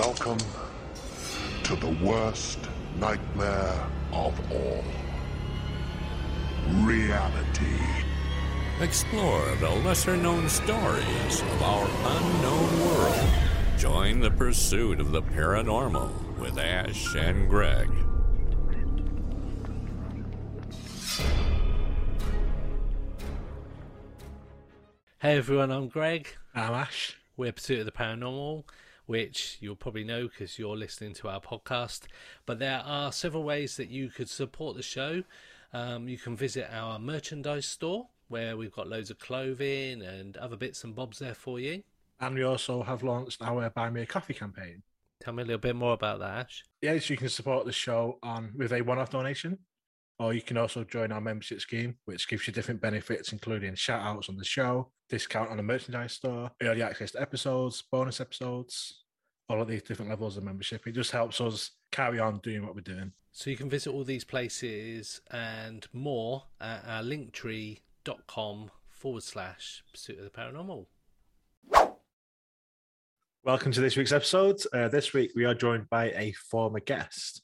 Welcome to the worst nightmare of all. Reality. Explore the lesser known stories of our unknown world. Join the pursuit of the paranormal with Ash and Greg. Hey everyone, I'm Greg. I'm Ash. We're Pursuit of the Paranormal, which you'll probably know because you're listening to our podcast. But there are several ways that you could support the show. Um, you can visit our merchandise store where we've got loads of clothing and other bits and bobs there for you. And we also have launched our Buy Me a Coffee campaign. Tell me a little bit more about that, Ash. Yes, you can support the show on with a one-off donation, or you can also join our membership scheme, which gives you different benefits, including shout outs on the show, discount on the merchandise store, early access to episodes, bonus episodes, all of these different levels of membership. It just helps us carry on doing what we're doing. So you can visit all these places and more at our linktree.com forward slash pursuit of the paranormal. Welcome to this week's episode. Uh, this week we are joined by a former guest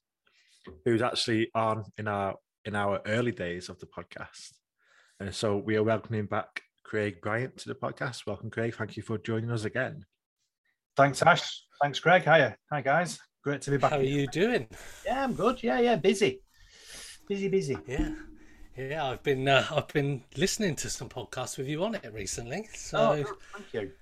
who's actually on in our in our early days of the podcast. And so we are welcoming back Craig Bryant to the podcast. Welcome, Craig. Thank you for joining us again. Thanks, Ash. Thanks, Greg. Hiya. Hi, guys. Great to be back. How are you doing? Yeah, I'm good. Yeah, yeah. Busy. Busy, busy. Yeah. Yeah, I've been uh, I've been listening to some podcasts with you on it recently. So Oh, thank you.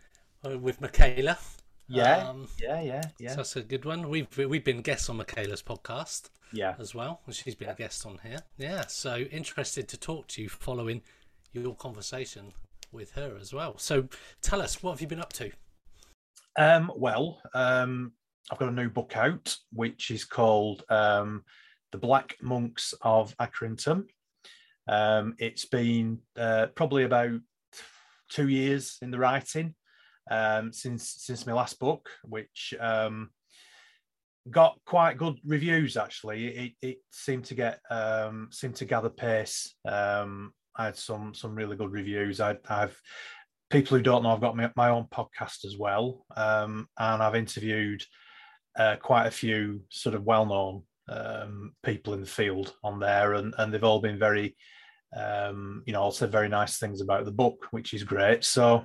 uh, with Michaela. Yeah, Um, yeah, yeah, yeah. So that's a good one. We've we've been guests on Michaela's podcast yeah. as well. and She's been a guest on here. Yeah. So interested to talk to you following your conversation with her as well. So tell us what have you been up to? Um, well, um, I've got a new book out, which is called um, The Black Monks of Accrington. Um, it's been uh, probably about two years in the writing um, since since my last book, which um, got quite good reviews. Actually, it, it seemed to get seemed to gather pace. I had some some really good reviews. I, I've people who don't know, I've got my, my own podcast as well, um, and I've interviewed uh, quite a few sort of well-known um, people in the field on there, and, and they've all been very, um, you know, also very nice things about the book, which is great. So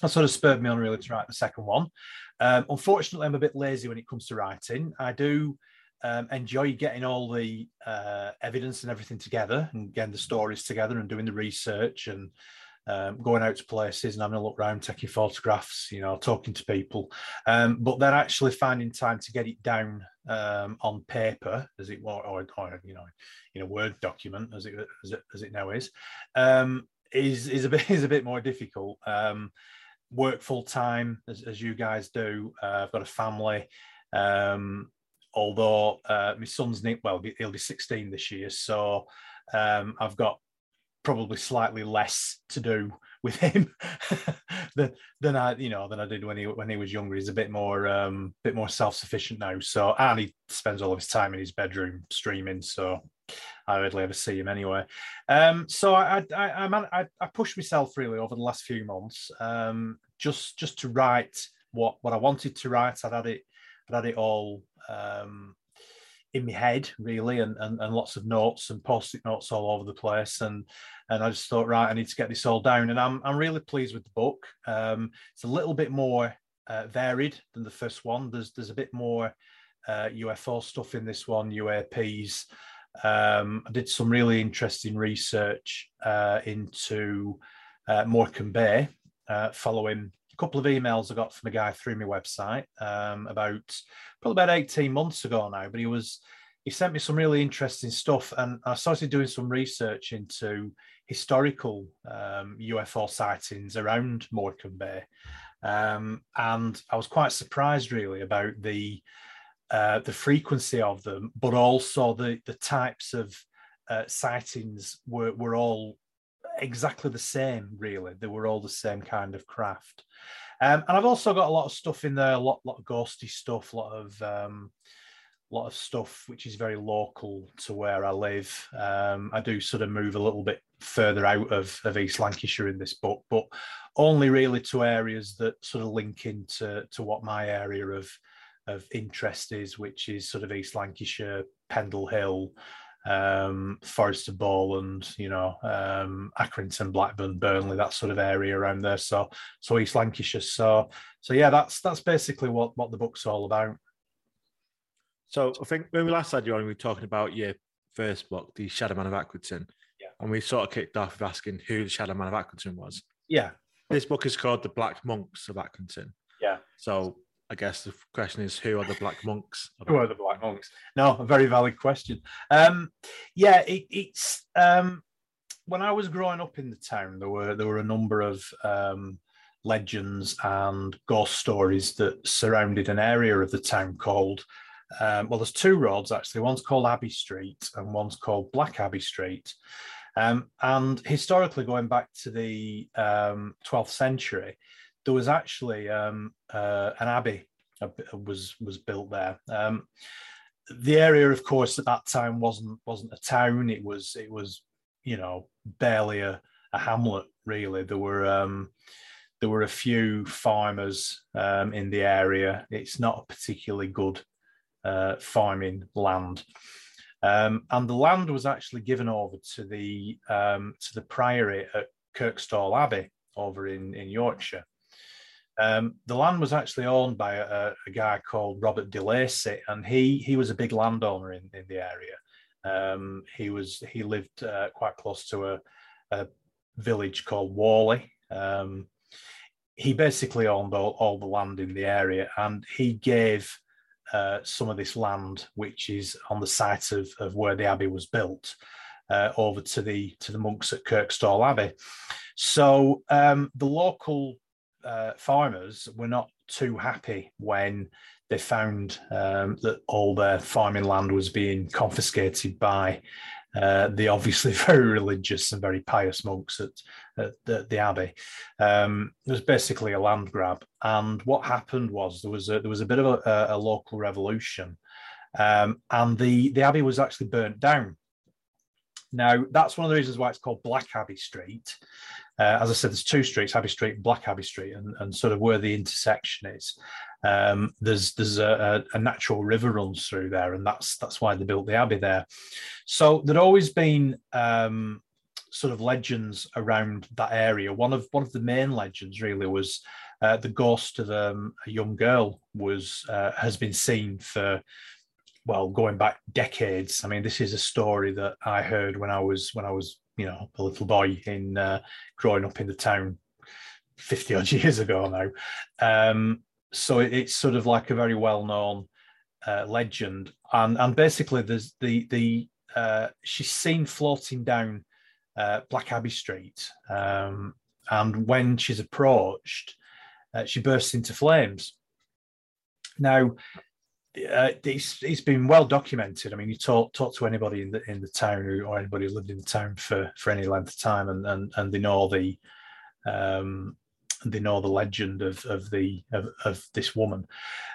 that sort of spurred me on really to write the second one. Um, unfortunately, I'm a bit lazy when it comes to writing. I do um, enjoy getting all the uh, evidence and everything together and getting the stories together and doing the research and um, going out to places and having a look around, taking photographs, you know, talking to people. Um, but then actually finding time to get it down um, on paper, as it were, or, or you know, in a Word document, as it as it, as it now is, um, is is a bit is a bit more difficult. Um, work full time as, as you guys do. Uh, I've got a family. Um, although uh, my son's ne- well, he'll be 16 this year, so um, I've got probably slightly less to do with him than than I you know than I did when he when he was younger. He's a bit more um bit more self sufficient now. So and he spends all of his time in his bedroom streaming. So I hardly ever see him anyway. Um, so I I I, man, I I pushed myself really over the last few months um, just just to write what what I wanted to write. I'd had it I'd had it all um, in my head really and, and, and lots of notes and post-it notes all over the place and and I just thought right I need to get this all down and I'm I'm really pleased with the book. Um, it's a little bit more uh, varied than the first one. There's there's a bit more uh, UFO stuff in this one UAPs um, I did some really interesting research uh, into uh, Morecambe Bay uh, following a couple of emails I got from a guy through my website um, about probably about 18 months ago now, but he was he sent me some really interesting stuff and I started doing some research into historical um, UFO sightings around Morecambe Bay. Um, and I was quite surprised really about the uh, the frequency of them, but also the the types of uh, sightings were were all exactly the same. Really, they were all the same kind of craft. Um, and I've also got a lot of stuff in there, a lot lot of ghosty stuff, a lot of um, lot of stuff which is very local to where I live. Um, I do sort of move a little bit further out of, of East Lancashire in this book, but only really to areas that sort of link into to what my area of of interest is, which is sort of East Lancashire, Pendle Hill, um, Forest of Bowland, you know, um, Accrington, Blackburn, Burnley, that sort of area around there. So, so East Lancashire. So, so yeah, that's that's basically what what the book's all about. So I think when we last had you on, we were talking about your first book, The Shadow Man of Accrington. Yeah. And we sort of kicked off with asking who the Shadow Man of Accrington was. Yeah, This book is called The Black Monks of Accrington. yeah. So I guess the question is who are the Black Monks? Who are the Black Monks? No, a very valid question. Um, yeah, it, it's um, when I was growing up in the town, there were there were a number of um, legends and ghost stories that surrounded an area of the town called. Um, well, there's two roads actually. One's called Abbey Street, and one's called Black Abbey Street. Um, and historically, going back to the um, 12th century, there was actually um, uh, an abbey was was built there. Um, the area, of course, at that time wasn't wasn't a town. It was it was you know barely a, a hamlet. Really, there were um, there were a few farmers um, in the area. It's not a particularly good uh, farming land. Um, and the land was actually given over to the um, to the priory at Kirkstall Abbey over in, in Yorkshire. Um, the land was actually owned by a, a guy called Robert De Lacy, and he he was a big landowner in, in the area. Um, he was he lived uh, quite close to a, a village called Whalley. Um, he basically owned all, all the land in the area, and he gave uh, some of this land, which is on the site of, of where the abbey was built, uh, over to the to the monks at Kirkstall Abbey. So um, the local uh, farmers were not too happy when they found um, that all their farming land was being confiscated by uh, the obviously very religious and very pious monks at, at the, abbey. Um, it was basically a land grab, and what happened was there was a, there was a bit of a, a local revolution, um, and the the abbey was actually burnt down. Now that's one of the reasons why it's called Black Abbey Street. Uh, as I said, there's two streets, Abbey Street and Black Abbey Street, and, and sort of where the intersection is. Um, there's there's a, a, natural river runs through there, and that's that's why they built the abbey there. So there'd always been um, sort of legends around that area. One of one of the main legends really was uh, the ghost of um, a young girl was uh, has been seen for well going back decades. I mean, this is a story that I heard when I was when I was you know a little boy in uh, growing up in the town 50 odd years ago now. Um, so it, it's sort of like a very well known uh, legend. And and basically there's the the uh, she's seen floating down uh, black abbey street um, and when she's approached uh, she bursts into flames. Now uh, it's, it's been well documented. I mean, you talk talk to anybody in the in the town who, or anybody who lived in the town for for any length of time, and and, and they know the um, they know the legend of of the of, of this woman.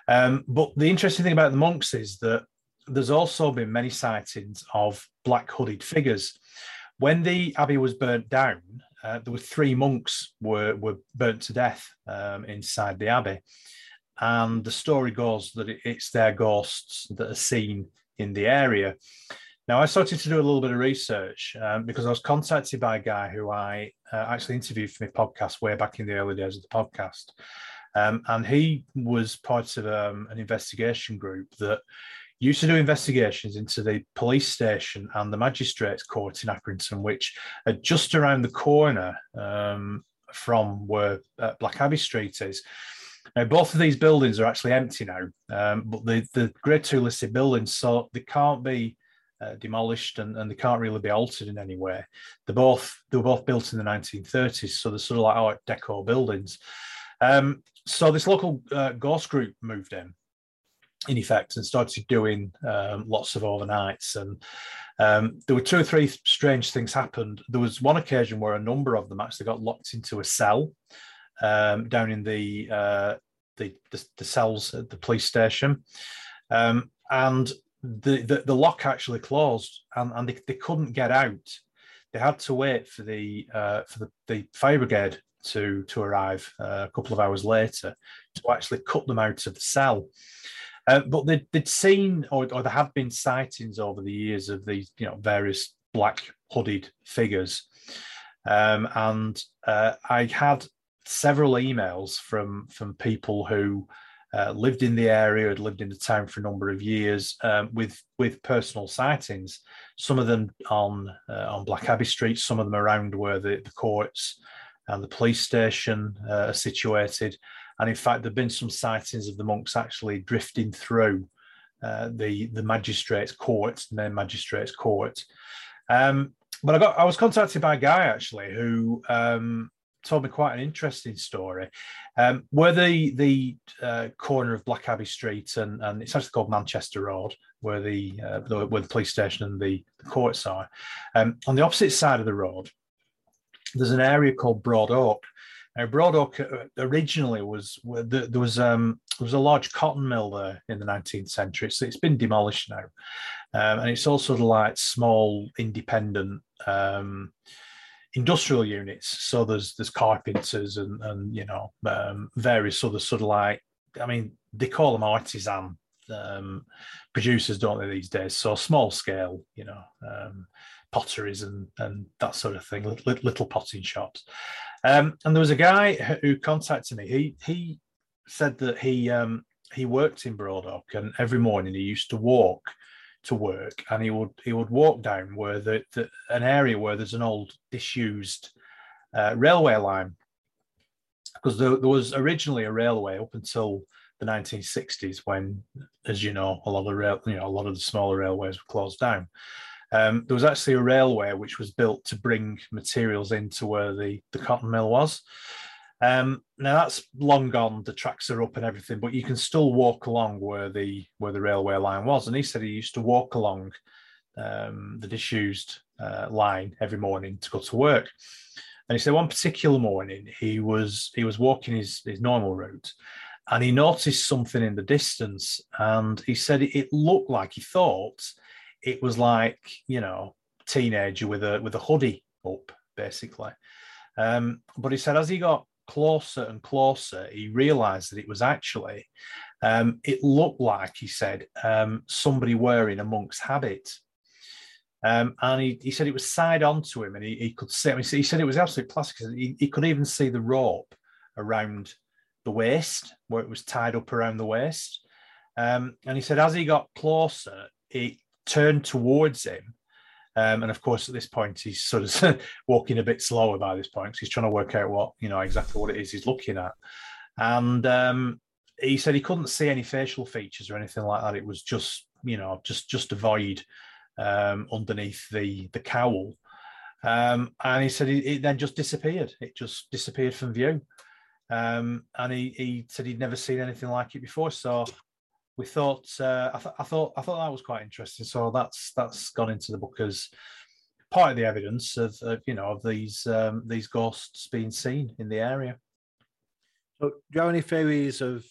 Um, but the interesting thing about the monks is that there's also been many sightings of black hooded figures. When the abbey was burnt down, uh, there were three monks were were burnt to death um, inside the abbey and the story goes that it's their ghosts that are seen in the area. Now, I started to do a little bit of research um, because I was contacted by a guy who I uh, actually interviewed for my podcast way back in the early days of the podcast. Um, and he was part of um, an investigation group that used to do investigations into the police station and the magistrates court in Accrington, which are just around the corner um, from where uh, Black Abbey Street is. Now, both of these buildings are actually empty now, um, but the, the Grade 2 listed buildings, so they can't be uh, demolished and, and they can't really be altered in any way. They're both they were both built in the 1930s, so they're sort of like Art Deco buildings. Um, so this local uh, ghost group moved in, in effect, and started doing um, lots of overnights. And um, there were two or three strange things happened. There was one occasion where a number of them actually got locked into a cell um, down in the, uh, the, the, the cells at the police station, um, and the, the, the lock actually closed, and, and they, they couldn't get out. They had to wait for the uh, for the, the fire brigade to to arrive uh, a couple of hours later to actually cut them out of the cell. Uh, but they'd, they'd seen, or, or there have been sightings over the years of these, you know, various black hooded figures. Um, and uh, I had several emails from from people who uh, lived in the area, had lived in the town for a number of years, um, with with personal sightings. Some of them on uh, on Black Abbey Street, some of them around where the, the courts and the police station uh, are situated. And in fact, there've been some sightings of the monks actually drifting through uh, the the magistrates' court, the main magistrates' court. Um, but I got I was contacted by a guy actually who um, told me quite an interesting story. Um, where the the uh, corner of Black Abbey Street and, and it's actually called Manchester Road, where the, uh, the where the police station and the, the courts are. Um, on the opposite side of the road, there's an area called Broad Oak. Now, Broad Oak uh, originally was there was um, there was a large cotton mill there in the 19th century. So it's been demolished now, um, and it's also like small independent. Um, industrial units. So there's there's carpenters and and you know um, various other sort of like I mean they call them artisan um, producers, don't they these days? So small scale, you know, um, potteries and and that sort of thing, little, little potting shops. Um, and there was a guy who contacted me. He he said that he um, he worked in Broad Oak and every morning he used to walk to work, and he would he would walk down where the, the an area where there's an old disused uh, railway line because there, there, was originally a railway up until the 1960s when, as you know, a lot of the rail, you know, a lot of the smaller railways were closed down. Um, there was actually a railway which was built to bring materials into where the, the cotton mill was. Um, now that's long gone. The tracks are up and everything, but you can still walk along where the where the railway line was. And he said he used to walk along um, the disused uh, line every morning to go to work. And he said one particular morning he was he was walking his his normal route, and he noticed something in the distance. And he said it looked like he thought it was like you know teenager with a with a hoodie up basically. Um, but he said as he got closer and closer, he realized that it was actually, um, it looked like, he said, um, somebody wearing a monk's habit. Um, and he, he said it was side on to him and he, he could see, I mean, he said it was absolutely classic. He, he could even see the rope around the waist, where it was tied up around the waist. Um, and he said as he got closer, it turned towards him um, and of course, at this point, he's sort of walking a bit slower by this point because he's trying to work out what you know exactly what it is he's looking at. And um, he said he couldn't see any facial features or anything like that. It was just you know just just a void um, underneath the the cowl. Um, and he said it, it, then just disappeared. It just disappeared from view. Um, and he, he said he'd never seen anything like it before. So we thought uh, I, th- I, thought I thought that was quite interesting. So that's that's gone into the book as part of the evidence of, of you know of these um, these ghosts being seen in the area. So, do you have any theories of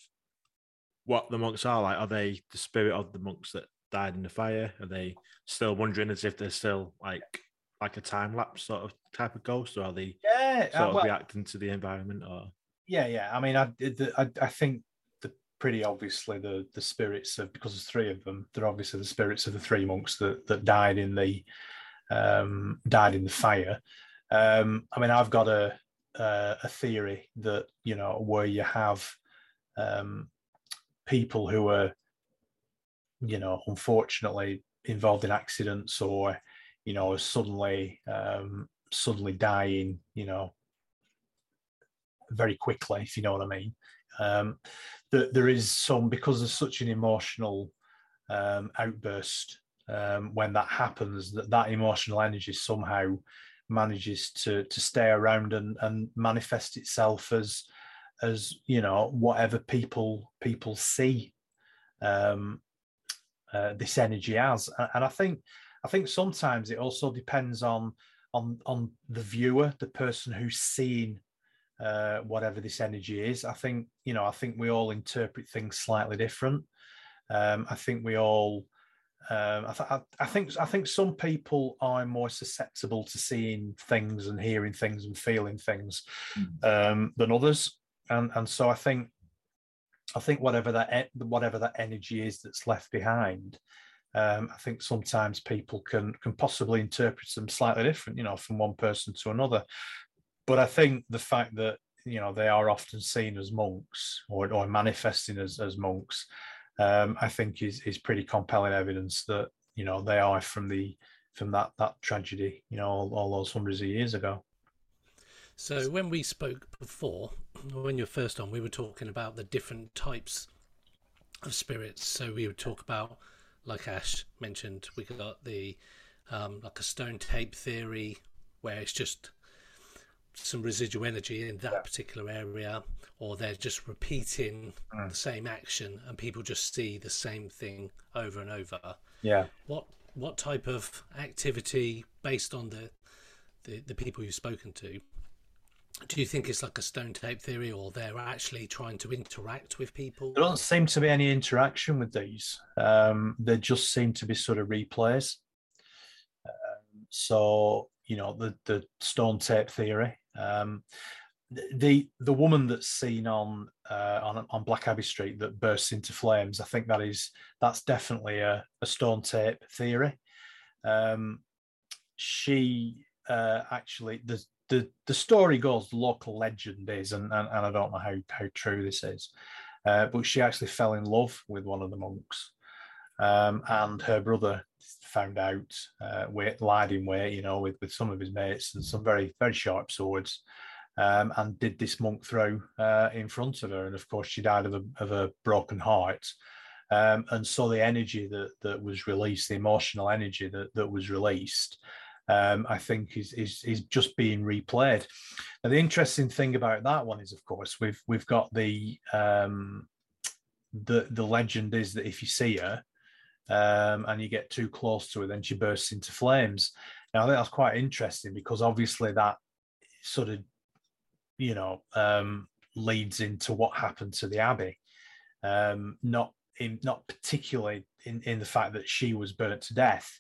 what the monks are like? Are they the spirit of the monks that died in the fire? Are they still wondering as if they're still like like a time lapse sort of type of ghost, or are they yeah, sort uh, of reacting to the environment? Or yeah, yeah. I mean, I I, I think pretty obviously the the spirits of because there's three of them. They're obviously the spirits of the three monks that that died in the um, died in the fire. Um, I mean, I've got a a, a theory that you know where you have um, people who are you know unfortunately involved in accidents or you know suddenly um, suddenly dying you know very quickly if you know what I mean um, that there is some because there's such an emotional um, outburst um, when that happens that that emotional energy somehow manages to to stay around and and manifest itself as as you know whatever people people see um, uh, this energy as. And I think I think sometimes it also depends on on on the viewer the person who's seeing uh, whatever this energy is. I think you know. I think we all interpret things slightly different. Um, I think we all. Um, I, th- I, think I think some people are more susceptible to seeing things and hearing things and feeling things mm. um, than others, and and so I think I think whatever that whatever that energy is that's left behind, um, I think sometimes people can can possibly interpret them slightly different, you know, from one person to another. But I think the fact that you know they are often seen as monks or, or manifesting as, as monks, um, I think is is pretty compelling evidence that you know they are from the from that that tragedy, you know, all, all those hundreds of years ago. So when we spoke before, when you're first on, we were talking about the different types of spirits. So we would talk about, like Ash mentioned, we got the um, like a stone tape theory, where it's just some residual energy in that yeah. particular area, or they're just repeating mm. the same action, and people just see the same thing over and over. Yeah. What what type of activity, based on the the, the people you've spoken to, do you think it's like a stone tape theory or they're actually trying to interact with people there doesn't seem to be any interaction with these um, they just seem to be sort of replays um, so you know the the stone tape theory um, the the woman that's seen on uh, on on Black Abbey Street that bursts into flames, I think that is that's definitely a, a stone tape theory. Um, she uh, actually the the the story goes, the local legend is, and, and, and I don't know how how true this is, uh, but she actually fell in love with one of the monks, um, and her brother found out, uh, wait, lied in wait, you know, with with some of his mates and some very very sharp swords. Um, and did this monk throw uh, in front of her, and of course she died of a, of a broken heart. Um, and so the energy that that was released, the emotional energy that that was released, um, I think is, is is just being replayed. Now, the interesting thing about that one is, of course, we've we've got the um, the the legend is that if you see her um, and you get too close to her, then she bursts into flames. Now, I think that's quite interesting because obviously that sort of you know um, leads into what happened to the abbey. Um, not in not particularly in, in the fact that she was burnt to death.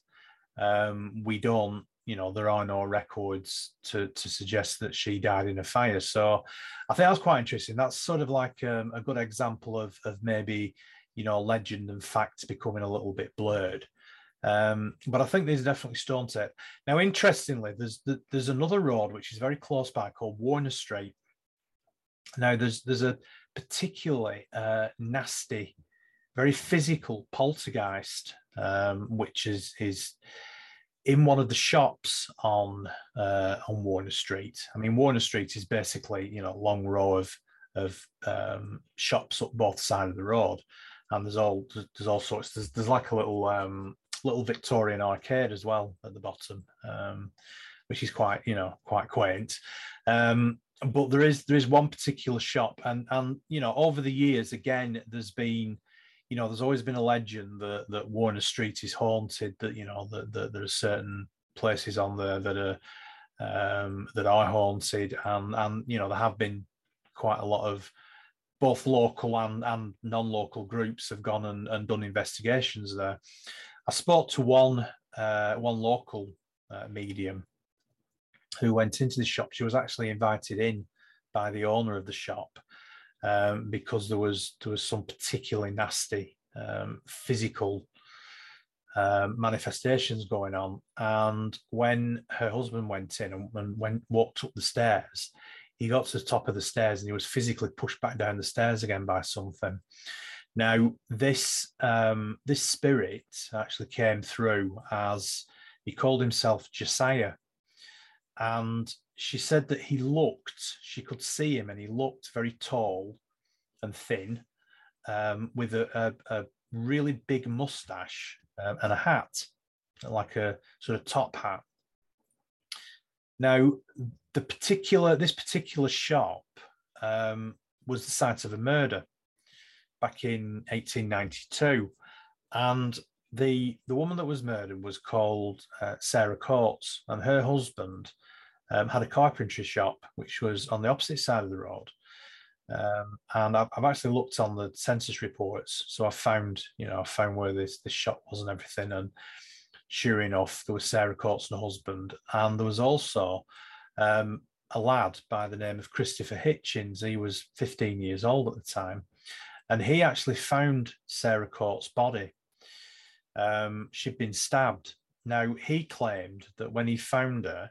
Um, we don't you know there are no records to to suggest that she died in a fire so i think that's quite interesting that's sort of like um, a good example of of maybe you know legend and facts becoming a little bit blurred. Um, but i think there's definitely stone tape now interestingly there's there's another road which is very close by called warner street. Now there's there's a particularly uh, nasty very physical poltergeist um, which is is in one of the shops on uh, on Warner Street. I mean, Warner Street is basically you know a long row of of um, shops up both sides of the road, and there's all there's all sorts. There's there's like a little um, little Victorian arcade as well at the bottom, um, which is quite you know quite quaint. Um, but there is there is one particular shop, and and you know over the years again there's been you know, there's always been a legend that that Warner Street is haunted. That you know that, that there are certain places on there that are um, that are haunted, and and you know there have been quite a lot of both local and, and non-local groups have gone and, and done investigations there. I spoke to one uh, one local uh, medium who went into the shop. She was actually invited in by the owner of the shop, um, because there was there was some particularly nasty um, physical um, manifestations going on. And when her husband went in and, and went walked up the stairs, he got to the top of the stairs and he was physically pushed back down the stairs again by something. Now, this um, this spirit actually came through as he called himself Josiah, and she said that he looked, she could see him, and he looked very tall and thin, um, with a, a, a, really big mustache um, and a hat, like a sort of top hat. Now, the particular this particular shop um, was the site of a murder back in 1892, and the the woman that was murdered was called uh, Sarah Coates, and her husband um, had a carpentry shop, which was on the opposite side of the road. Um, and I've, I've, actually looked on the census reports, so I found, you know, I found where this this shop was and everything. And sure enough, there was Sarah Coates and her husband, and there was also um, a lad by the name of Christopher Hitchens. He was 15 years old at the time, and he actually found Sarah Coates' body. Um, she'd been stabbed. Now he claimed that when he found her,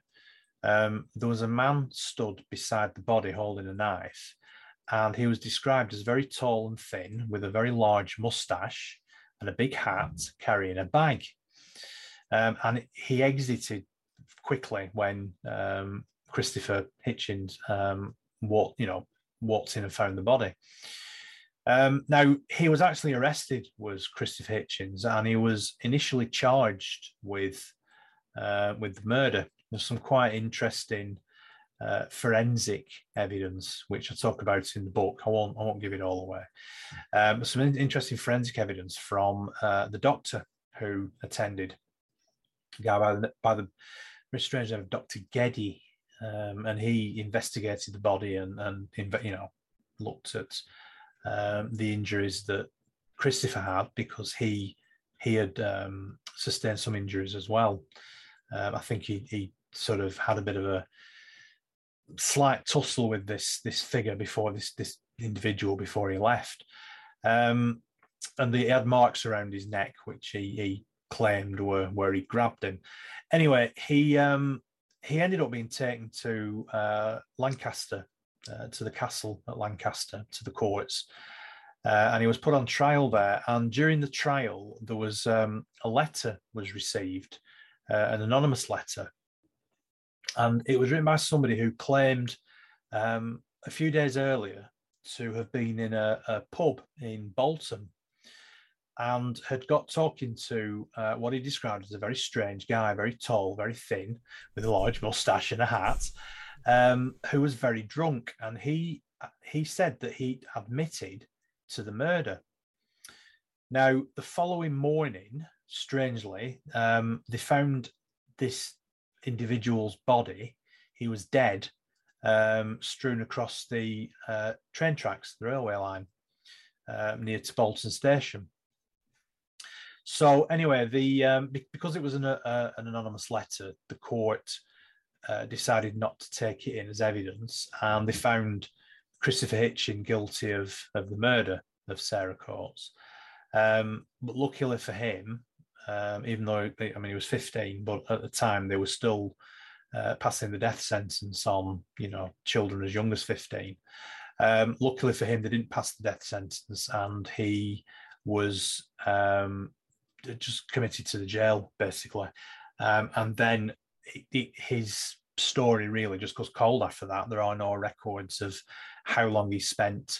um, there was a man stood beside the body holding a knife, and he was described as very tall and thin with a very large mustache and a big hat, carrying a bag. Um, and he exited quickly when um, Christopher Hitchens um, walked, you know, walked in and found the body. Um, now he was actually arrested, was Christopher Hitchens, and he was initially charged with uh, with murder. There's some quite interesting uh, forensic evidence, which I talk about in the book. I won't I won't give it all away. Um, some interesting forensic evidence from uh, the doctor who attended, guy by the, by the very strange name of Dr. Geddy, um, and he investigated the body and and you know looked at um, the injuries that Christopher had because he he had um, sustained some injuries as well. Um, I think he he sort of had a bit of a slight tussle with this this figure before this this individual before he left, um, and he had marks around his neck which he, he claimed were where he grabbed him. Anyway, he um, he ended up being taken to uh, Lancaster uh, to the castle at Lancaster, to the courts. Uh, and he was put on trial there. And during the trial, there was um, a letter was received, uh, an anonymous letter, and it was written by somebody who claimed um, a few days earlier to have been in a, a pub in Bolton and had got talking to uh, what he described as a very strange guy, very tall, very thin, with a large moustache and a hat um, who was very drunk, and he he said that he admitted to the murder. Now, the following morning, strangely, um, they found this individual's body. He was dead, um, strewn across the uh, train tracks, the railway line uh, near to Bolton Station. So anyway, the um, because it was an, uh, an anonymous letter, the court uh, decided not to take it in as evidence, and they found Christopher Hitchin guilty of, of the murder of Sarah Coates. Um, but luckily for him, um, even though I mean he was 15, but at the time they were still uh, passing the death sentence on you know children as young as 15. Um, luckily for him, they didn't pass the death sentence, and he was um, just committed to the jail basically. Um, and then his story really just goes cold after that. There are no records of how long he spent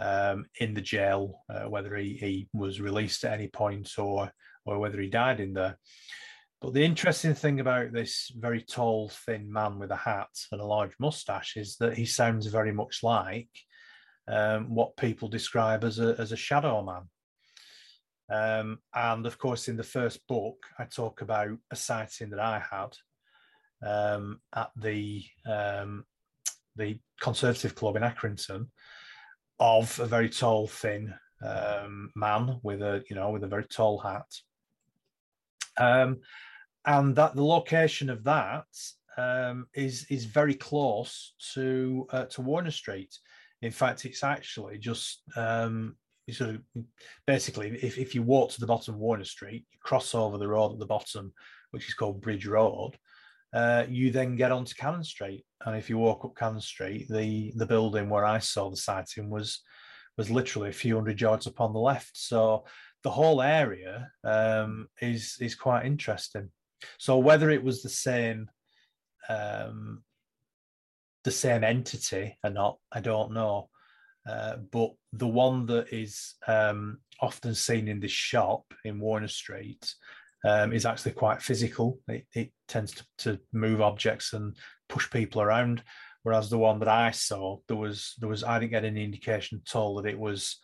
um, in the jail, uh, whether he, he was released at any point or or whether he died in there. But the interesting thing about this very tall, thin man with a hat and a large mustache is that he sounds very much like um, what people describe as a, as a shadow man. Um, and of course, in the first book, I talk about a sighting that I had um, at the um, the Conservative Club in Accrington of a very tall, thin um, man with a you know with a very tall hat, um, and that the location of that um, is is very close to uh, to Warner Street. In fact, it's actually just um, you sort of basically if, if you walk to the bottom of Warner Street, you cross over the road at the bottom, which is called Bridge Road. Uh, you then get onto Cannon Street, and if you walk up Cannon Street, the the building where I saw the sighting was was literally a few hundred yards upon the left. So the whole area um, is is quite interesting. So whether it was the same um, the same entity or not, I don't know. Uh, but the one that is um, often seen in this shop in Warner Street um, is actually quite physical. It, it tends to, to, move objects and push people around. Whereas the one that I saw, there was there was I didn't get any indication at all that it was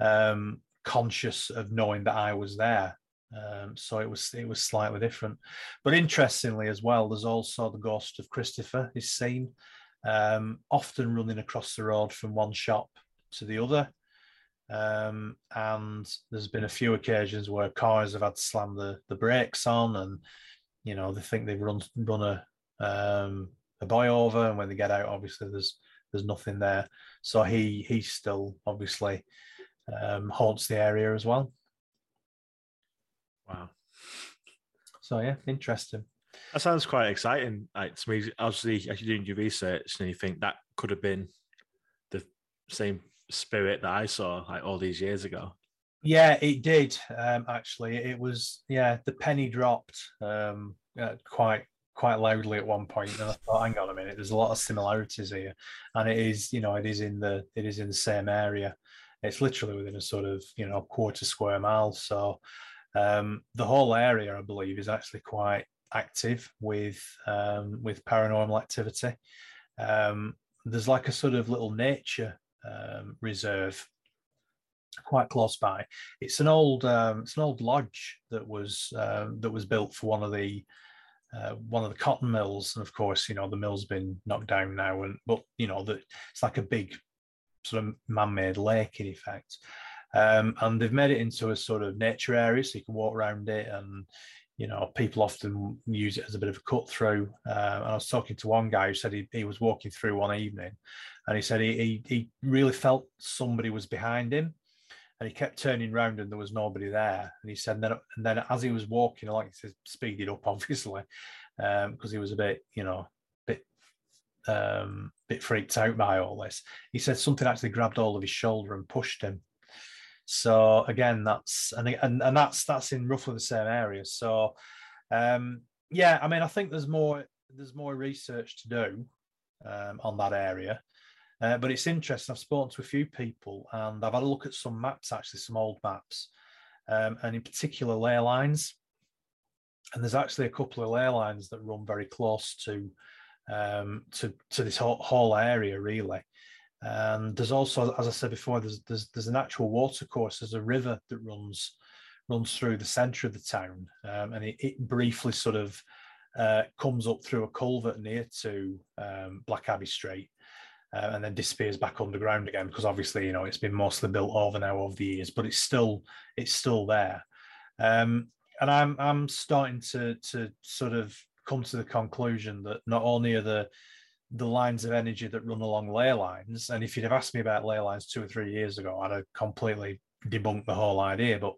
um, conscious of knowing that I was there. Um, so it was it was slightly different. But interestingly as well, there's also the ghost of Christopher is seen um, often running across the road from one shop to the other. Um, and there's been a few occasions where cars have had to slam the, the brakes on and, you know, they think they've run, run a, um, a boy over. And when they get out, obviously there's, there's nothing there. So he, he's still obviously um, haunts the area as well. Wow. So yeah, interesting. That sounds quite exciting. Like to me, obviously, as you're doing your research, and you think that could have been the same spirit that I saw like all these years ago. Yeah, it did. Um, actually, it was yeah. The penny dropped um, uh, quite quite loudly at one point, and I thought, hang on a minute, there's a lot of similarities here, and it is you know it is in the it is in the same area. It's literally within a sort of you know quarter square mile. So um, the whole area, I believe, is actually quite active with um, with paranormal activity. Um, there's like a sort of little nature um, reserve quite close by. It's an old um, it's an old lodge that was um, that was built for one of the uh, one of the cotton mills, and of course, you know the mill's been knocked down now, and but you know that it's like a big sort of man-made lake in effect. Um, and they've made it into a sort of nature area, so you can walk around it, and you know people often use it as a bit of a cut through. Uh, and I was talking to one guy who said he, he was walking through one evening, and he said he, he he really felt somebody was behind him, and he kept turning around and there was nobody there. And he said, and then, and then as he was walking, like he said, speeded up obviously, because um, he was a bit, you know, bit um, bit freaked out by all this. He said something actually grabbed all of his shoulder and pushed him. So again, that's and and, and that's that's in roughly the same area. So um, yeah, I mean, I think there's more there's more research to do um, on that area. Uh, but it's interesting. I've spoken to a few people and I've had a look at some maps, actually, some old maps, um, and in particular ley lines. And there's actually a couple of ley lines that run very close to um, to, to this whole, whole area, really. And there's also, as I said before, there's there's there's an actual water course. There's a river that runs runs through the centre of the town, um, and it, it, briefly sort of uh, comes up through a culvert near to um, Black Abbey Street, uh, and then disappears back underground again because obviously you know it's been mostly built over now over the years, but it's still it's still there. Um, and I'm I'm starting to to sort of come to the conclusion that not only are the the lines of energy that run along ley lines. And if you'd have asked me about ley lines two or three years ago, I'd have completely debunked the whole idea. But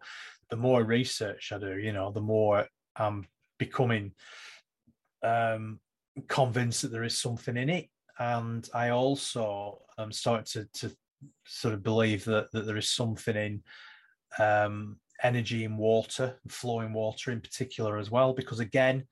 the more research I do, you know, the more I'm becoming um, convinced that there is something in it. And I also am starting to, to sort of believe that, that there is something in um, energy in water, flowing water in particular as well. Because again,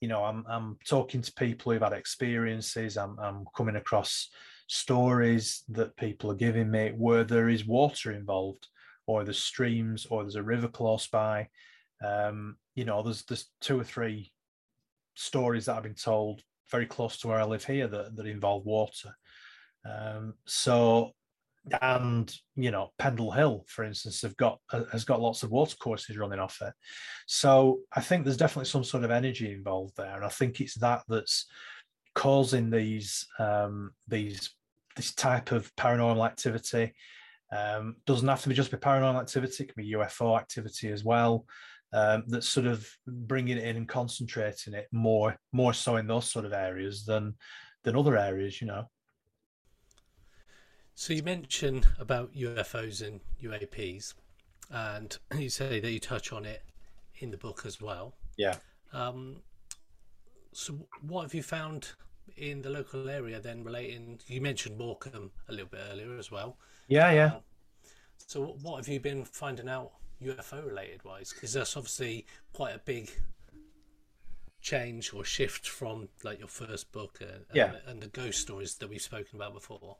you know, I'm I'm talking to people who've had experiences. I'm I'm coming across stories that people are giving me where there is water involved, or there's streams, or there's a river close by. Um, you know, there's there's two or three stories that I've been told very close to where I live here that that involve water. Um, so and you know pendle hill for instance have got has got lots of water courses running off it. So i think there's definitely some sort of energy involved there and i think it's that that's causing these um these this type of paranormal activity. Um doesn't have to be just be paranormal activity it can be ufo activity as well um, that's sort of bringing it in and concentrating it more more so in those sort of areas than than other areas you know so you mentioned about UFOs and UAPs, and you say that you touch on it in the book as well. Yeah. Um, so what have you found in the local area then relating? You mentioned Morecambe a little bit earlier as well. Yeah, yeah. Um, so what have you been finding out UFO related wise? Because that's obviously quite a big change or shift from like your first book uh, yeah. and, and the ghost stories that we've spoken about before.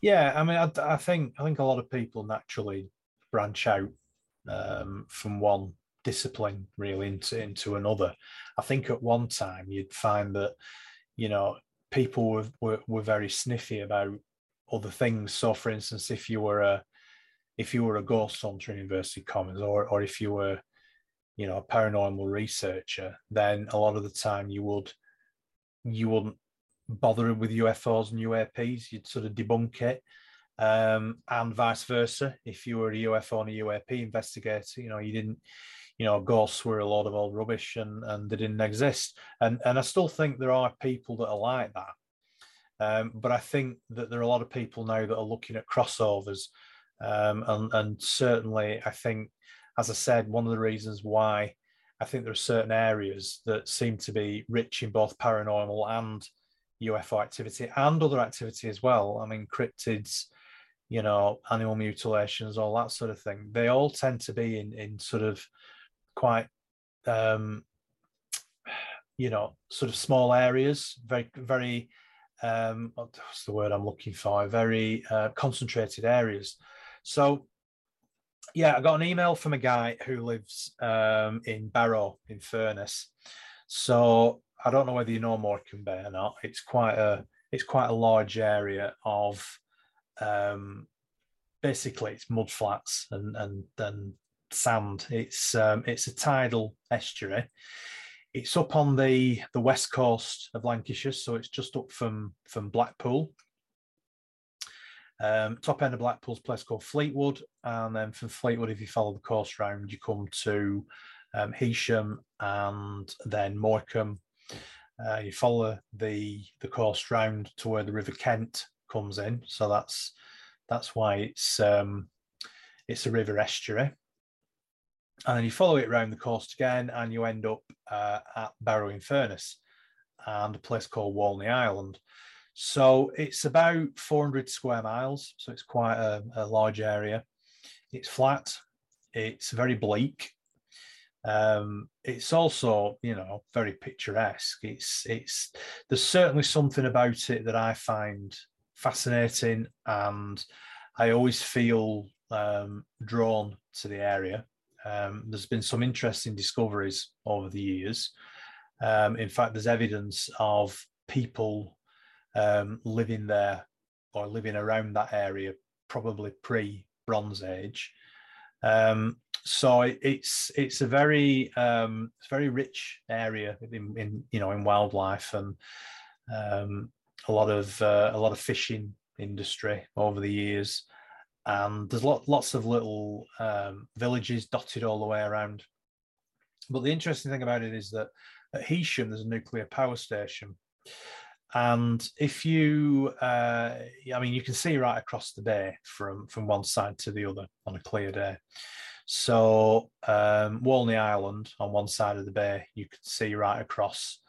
Yeah, I mean, I, I, think I think a lot of people naturally branch out um, from one discipline really into into another. I think at one time you'd find that you know people were, were, were very sniffy about other things. So, for instance, if you were a if you were a ghost hunter in Commas, or or if you were you know a paranormal researcher, then a lot of the time you would you wouldn't bothering with UFOs and UAPs, you'd sort of debunk it. Um, and vice versa. If you were a UFO and a UAP investigator, you know, you didn't, you know, ghosts were a lot of old rubbish and, and they didn't exist. And, and I still think there are people that are like that. Um, but I think that there are a lot of people now that are looking at crossovers Um, and, and certainly, I think, as I said, one of the reasons why I think there are certain areas that seem to be rich in both paranormal and UFO activity and other activity as well. I mean, cryptids, you know, animal mutilations, all that sort of thing. They all tend to be in in sort of quite, um, you know, sort of small areas, very very. Um, what's the word I'm looking for? Very uh, concentrated areas. So yeah, I got an email from a guy who lives um, in Barrow in Furness. So I don't know whether you know Morecambe Bay or not. It's quite a it's quite a large area of um, basically it's mud flats and and and sand. It's um, it's a tidal estuary. It's up on the the west coast of Lancashire, so it's just up from from Blackpool. Um, top end of Blackpool's place called Fleetwood, and then from Fleetwood, if you follow the coast round, you come to um, Heysham and then Morecambe. Uh, you follow the the coast round to where the River Kent comes in, so that's that's why it's um, it's a river estuary. And then you follow it around the coast again, and you end up uh, at Barrow in Furness and a place called Walney Island. So it's about 400 square miles. So it's quite a, a large area. It's flat. It's very bleak. Um, it's also, you know, very picturesque. It's it's there's certainly something about it that I find fascinating, and I always feel um, drawn to the area. Um, there's been some interesting discoveries over the years. Um, in fact, there's evidence of people um, living there or living around that area, probably pre Bronze Age. Um, so it's it's a very um, it's very rich area in, in, you know in wildlife and um, a lot of uh, a lot of fishing industry over the years, and there's lot, lots of little um, villages dotted all the way around. But the interesting thing about it is that at Heysham there's a nuclear power station, and if you uh, i mean you can see right across the bay from from one side to the other on a clear day so um, walney island on one side of the bay you can see right across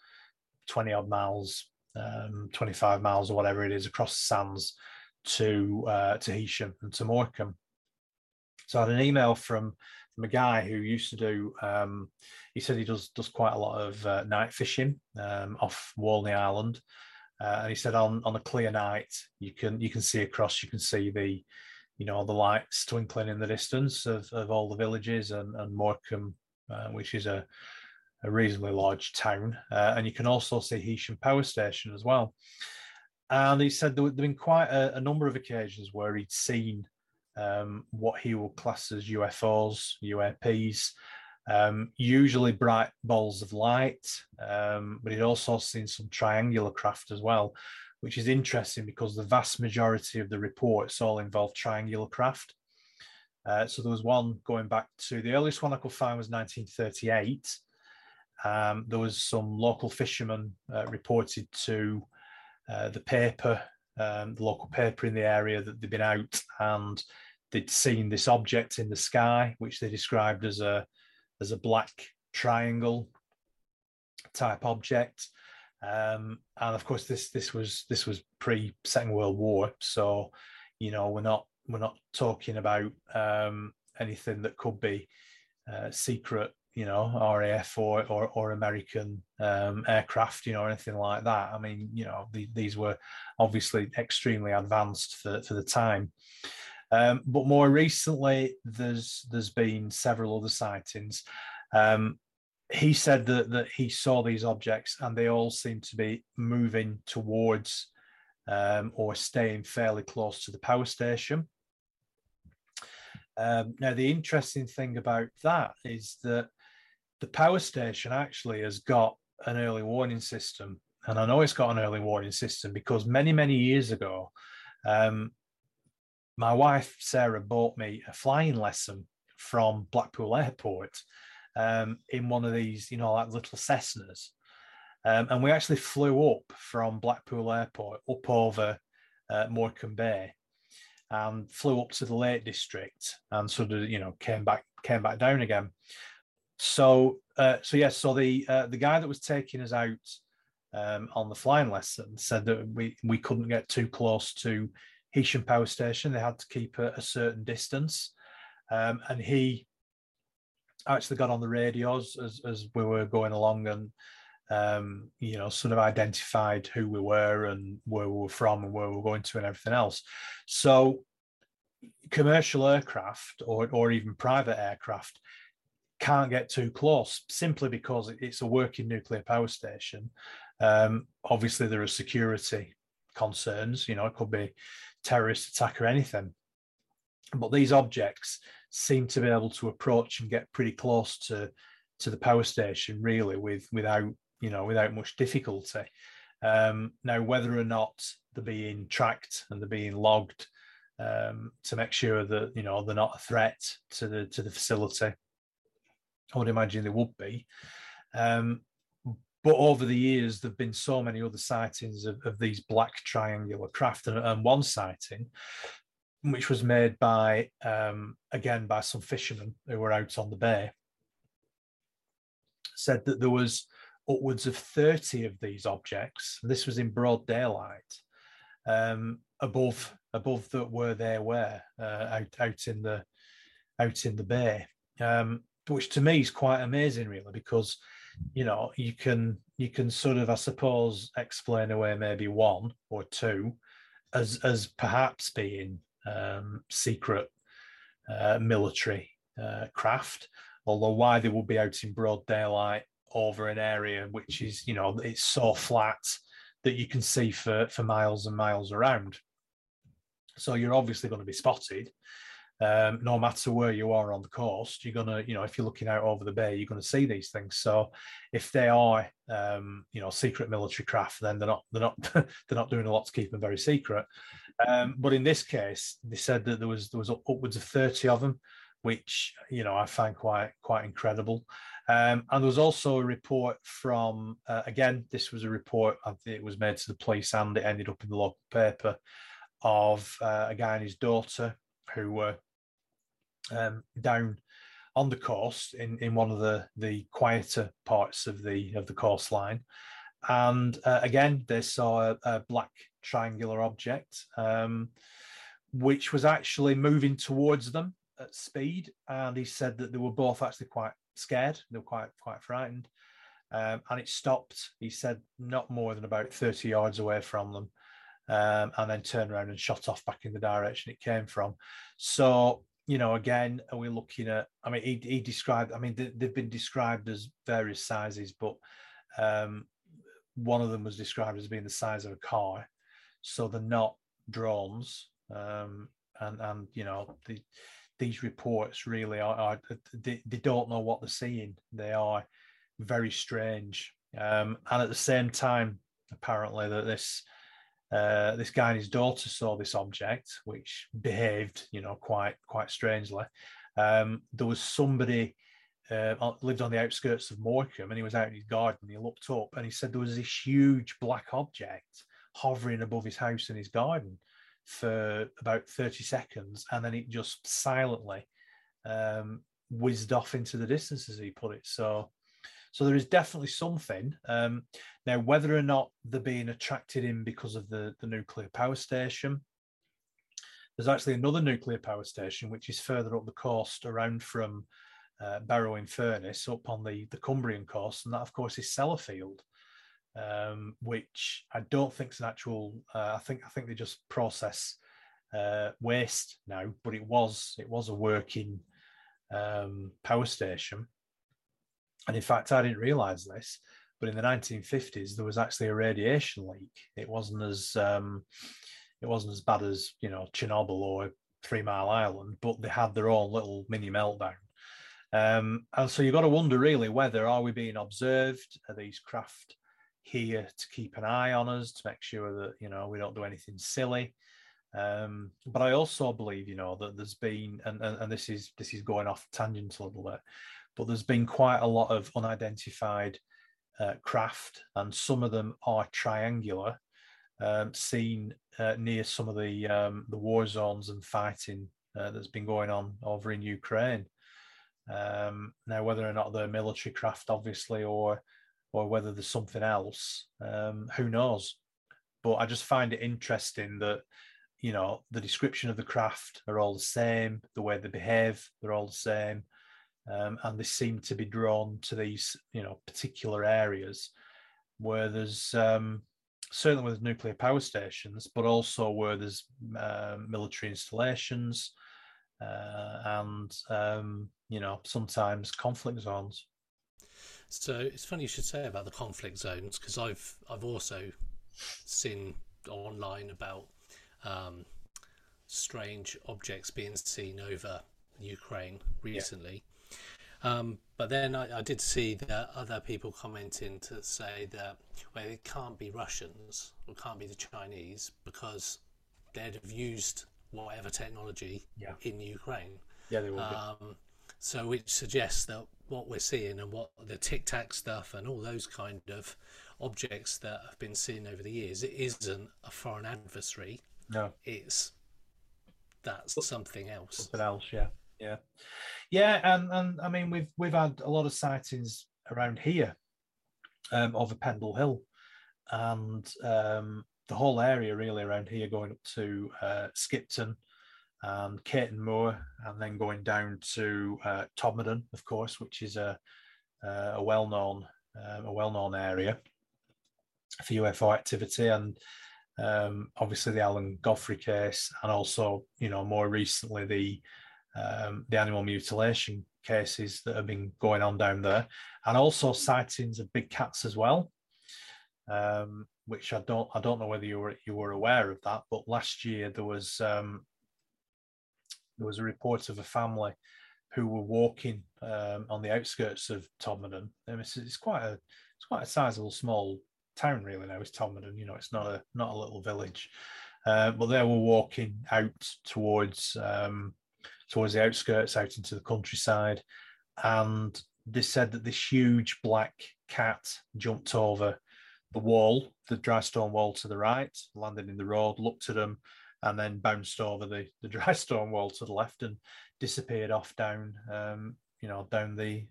20 odd miles um, 25 miles or whatever it is across the sands to uh, and to Morecambe. So I had an email from from a guy who used to do. Um, he said he does does quite a lot of uh, night fishing um, off Walney Island, uh, and he said on on a clear night you can you can see across, you can see the you know the lights twinkling in the distance of, of all the villages and, and Morecambe, uh, which is a, a reasonably large town, uh, and you can also see Heysham Power Station as well. And he said there had been quite a, a number of occasions where he'd seen um, what he would class as UFOs, UAPs, um, usually bright balls of light, um, but he'd also seen some triangular craft as well, which is interesting because the vast majority of the reports all involved triangular craft. Uh, so there was one going back to the earliest one I could find was 1938. Um, there was some local fishermen uh, reported to uh, the paper, um, the local paper in the area that they'd been out and they'd seen this object in the sky, which they described as a as a black triangle type object. Um, and of course, this this was this was pre Second World War, so you know we're not we're not talking about um, anything that could be uh, secret, you know, RAF or or, or American um, aircraft, you know, or anything like that. I mean, you know, the, these were obviously extremely advanced for for the time. Um, but more recently, there's there's been several other sightings. Um, he said that that he saw these objects and they all seemed to be moving towards um, or staying fairly close to the power station. Um, now, the interesting thing about that is that the power station actually has got an early warning system. And I know it's got an early warning system because many, many years ago, um, my wife Sarah bought me a flying lesson from Blackpool Airport um, in one of these, you know, like little Cessnas. Um, and we actually flew up from Blackpool Airport up over uh, Morecambe Bay. and flew up to the Lake District and sort of you know came back came back down again. So uh, so yes, so the uh, the guy that was taking us out um, on the flying lesson said that we we couldn't get too close to Heysham Power Station. They had to keep a, a certain distance, um, and he actually got on the radios as as we were going along and. Um, you know, sort of identified who we were and where we were from and where we were going to and everything else. So commercial aircraft or, or even private aircraft can't get too close simply because it's a working nuclear power station. Um, obviously, there are security concerns. You know, it could be terrorist attack or anything. But these objects seem to be able to approach and get pretty close to to the power station, really, with without you know without much difficulty. Um, now, whether or not they're being tracked and they're being logged um, to make sure that you know they're not a threat to the to the facility I would imagine they would be. Um, but over the years, there have been so many other sightings of, of these black triangular craft, and, and, one sighting, which was made by um, again by some fishermen who were out on the bay, said that there was upwards of thirty of these objects. This was in broad daylight, um, above above that where they were uh, out out in the out in the bay. Um, which to me is quite amazing, really, because you know you can you can sort of, I suppose, explain away maybe one or two as as perhaps being um, secret uh, military uh, craft. Although why they would be out in broad daylight over an area which is you know it's so flat that you can see for for miles and miles around. So you're obviously going to be spotted um, no matter where you are on the coast, you're gonna, you know, if you're looking out over the bay, you're gonna see these things. So if they are, um, you know, secret military craft, then they're not, they're not, they're not doing a lot to keep them very secret. Um, but in this case, they said that there was there was upwards of thirty of them, which you know I find quite quite incredible. Um, and there was also a report from uh, again, this was a report. It was made to the police, and it ended up in the local paper of uh, a guy and his daughter who were um, down on the coast in, in one of the, the quieter parts of the of the coastline. And uh, again, they saw a, a black triangular object, um, which was actually moving towards them at speed. And he said that they were both actually quite scared. They were quite quite frightened. Um, and it stopped. He said not more than about thirty yards away from them, um, and then turned around and shot off back in the direction it came from. So you know, again, are we looking at? I mean, he, he described. I mean, they, have been described as various sizes, but um, one of them was described as being the size of a car. So they're not drones, um, and and you know, the, these reports really are, are they, they, don't know what they're seeing. They are very strange, um, and at the same time, apparently that this uh, this guy and his daughter saw this object, which behaved, you know, quite quite strangely. Um, there was somebody uh, lived on the outskirts of Morecambe, and he was out in his garden. He looked up, and he said there was this huge black object hovering above his house and his garden for about thirty seconds, and then it just silently um, whizzed off into the distance, as he put it. So so there is definitely something. Um, now, whether or not they're being attracted in because of the, the nuclear power station, there's actually another nuclear power station which is further up the coast around from uh, Barrow-in-Furness up on the, the Cumbrian coast. And that, of course, is Sellafield. Um, which I don't think is an actual. Uh, I think I think they just process uh, waste now, but it was it was a working um, power station. And in fact, I didn't realize this, but in the 1950s, there was actually a radiation leak. It wasn't as um, it wasn't as bad as you know Chernobyl or Three Mile Island, but they had their own little mini meltdown. Um, and so you've got to wonder really whether are we being observed? Are these craft here to keep an eye on us to make sure that you know we don't do anything silly? Um, but I also believe, you know, that there's been, and, and, and this is this is going off tangent a little bit, but there's been quite a lot of unidentified uh, craft, and some of them are triangular, um, seen uh, near some of the um, the war zones and fighting uh, that's been going on over in Ukraine. Um, now, whether or not they're military craft, obviously, or or whether there's something else, um, who knows? But I just find it interesting that you know the description of the craft are all the same, the way they behave, they're all the same, um, and they seem to be drawn to these you know particular areas where there's um, certainly with nuclear power stations, but also where there's uh, military installations uh, and um, you know sometimes conflict zones. So it's funny you should say about the conflict zones because I've I've also seen online about um, strange objects being seen over Ukraine recently. Yeah. Um, but then I, I, did see that other people commenting to say that well, it can't be Russians or can't be the Chinese because they'd have used whatever technology yeah. in Ukraine. Yeah, they will. Um, so which suggests that what we're seeing and what the tic tac stuff and all those kind of objects that have been seen over the years, it isn't a foreign adversary. No, it's that's something else. Something else, yeah, yeah, yeah. And and I mean, we've we've had a lot of sightings around here um, over Pendle Hill, and um, the whole area really around here, going up to uh, Skipton and Caton Moor, and then going down to uh, of course, which is a a well-known um, a well-known area for UFO activity, and um, obviously the Alan Godfrey case, and also you know more recently the um, the animal mutilation cases that have been going on down there, and also sightings of big cats as well. Um, which I don't I don't know whether you were you were aware of that, but last year there was um, there was a report of a family who were walking um, on the outskirts of Todmorden. It's, it's, quite a it's quite a sizable small town really now. It's Todmorden, you know, it's not a not a little village, uh, but they were walking out towards um, towards the outskirts, out into the countryside, and they said that this huge black cat jumped over the wall, the dry stone wall to the right, landed in the road, looked at them, and then bounced over the, the dry stone wall to the left and disappeared off down, um, you know, down the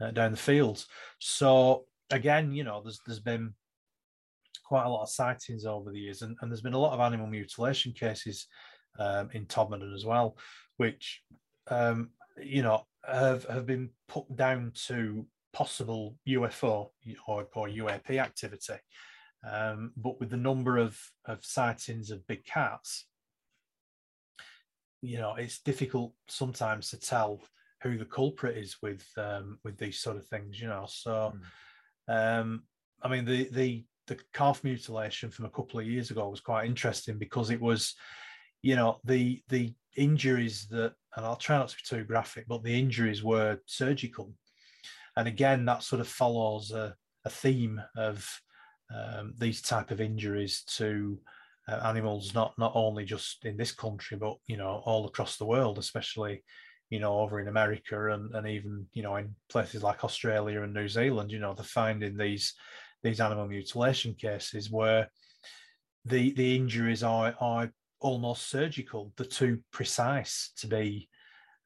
uh, down the fields. So again, you know, there's there's been quite a lot of sightings over the years, and, and there's been a lot of animal mutilation cases um, in Todmorden as well, which um, you know have have been put down to possible UFO or, or UAP activity. Um, but with the number of, of sightings of big cats, you know, it's difficult sometimes to tell who the culprit is with um, with these sort of things. You know, so mm. um, I mean, the the the calf mutilation from a couple of years ago was quite interesting because it was, you know, the the injuries that, and I'll try not to be too graphic, but the injuries were surgical and again that sort of follows a, a theme of um, these type of injuries to uh, animals not not only just in this country but you know all across the world especially you know over in america and, and even you know in places like australia and new zealand you know they're finding these these animal mutilation cases where the the injuries are are almost surgical. They're too precise to be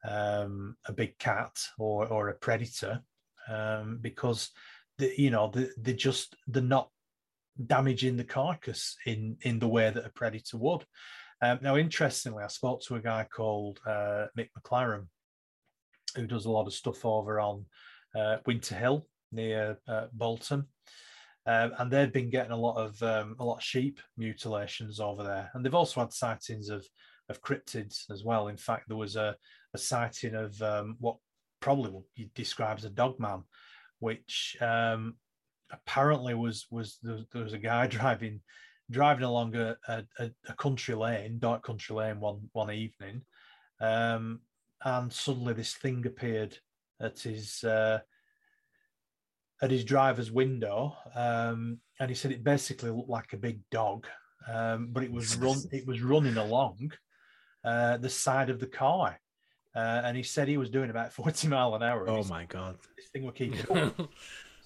um, a big cat or or a predator um, because the, you know they, they're just they're not damaging the carcass in in the way that a predator would. Um, now, interestingly, I spoke to a guy called uh, Mick McLaren, who does a lot of stuff over on uh, Winter Hill near uh, Bolton, um, and they've been getting a lot of um, a lot of sheep mutilations over there, and they've also had sightings of of cryptids as well. In fact, there was a, a sighting of um, what probably you describe as a dog man, which um, apparently was was there, there, was a guy driving driving along a, a, a, country lane, dark country lane one one evening, um, and suddenly this thing appeared at his uh, at his driver's window, um, and he said it basically looked like a big dog, um, but it was run it was running along uh, the side of the car. Uh, and he said he was doing about 40 mile an hour. Oh my God. This thing will keep going.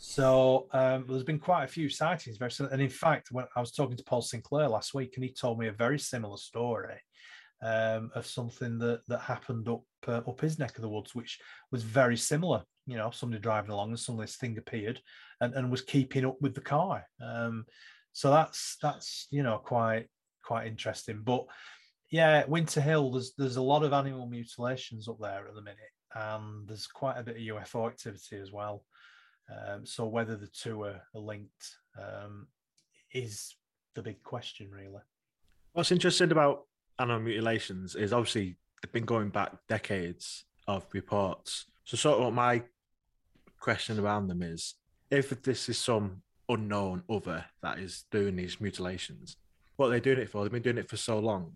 So um, there's been quite a few sightings, very similar. And in fact, when I was talking to Paul Sinclair last week, and he told me a very similar story um, of something that that happened up uh, up his neck of the woods, which was very similar. You know, somebody driving along and suddenly this thing appeared and, and was keeping up with the car. Um, so that's that's you know quite quite interesting. But yeah, Winter Hill, there's there's a lot of animal mutilations up there at the minute, and there's quite a bit of UFO activity as well. Um, so whether the two are, are linked um, is the big question, really. What's interesting about animal mutilations is obviously they've been going back decades of reports. So sort of my question around them is if this is some unknown other that is doing these mutilations, what are they doing it for? They've been doing it for so long.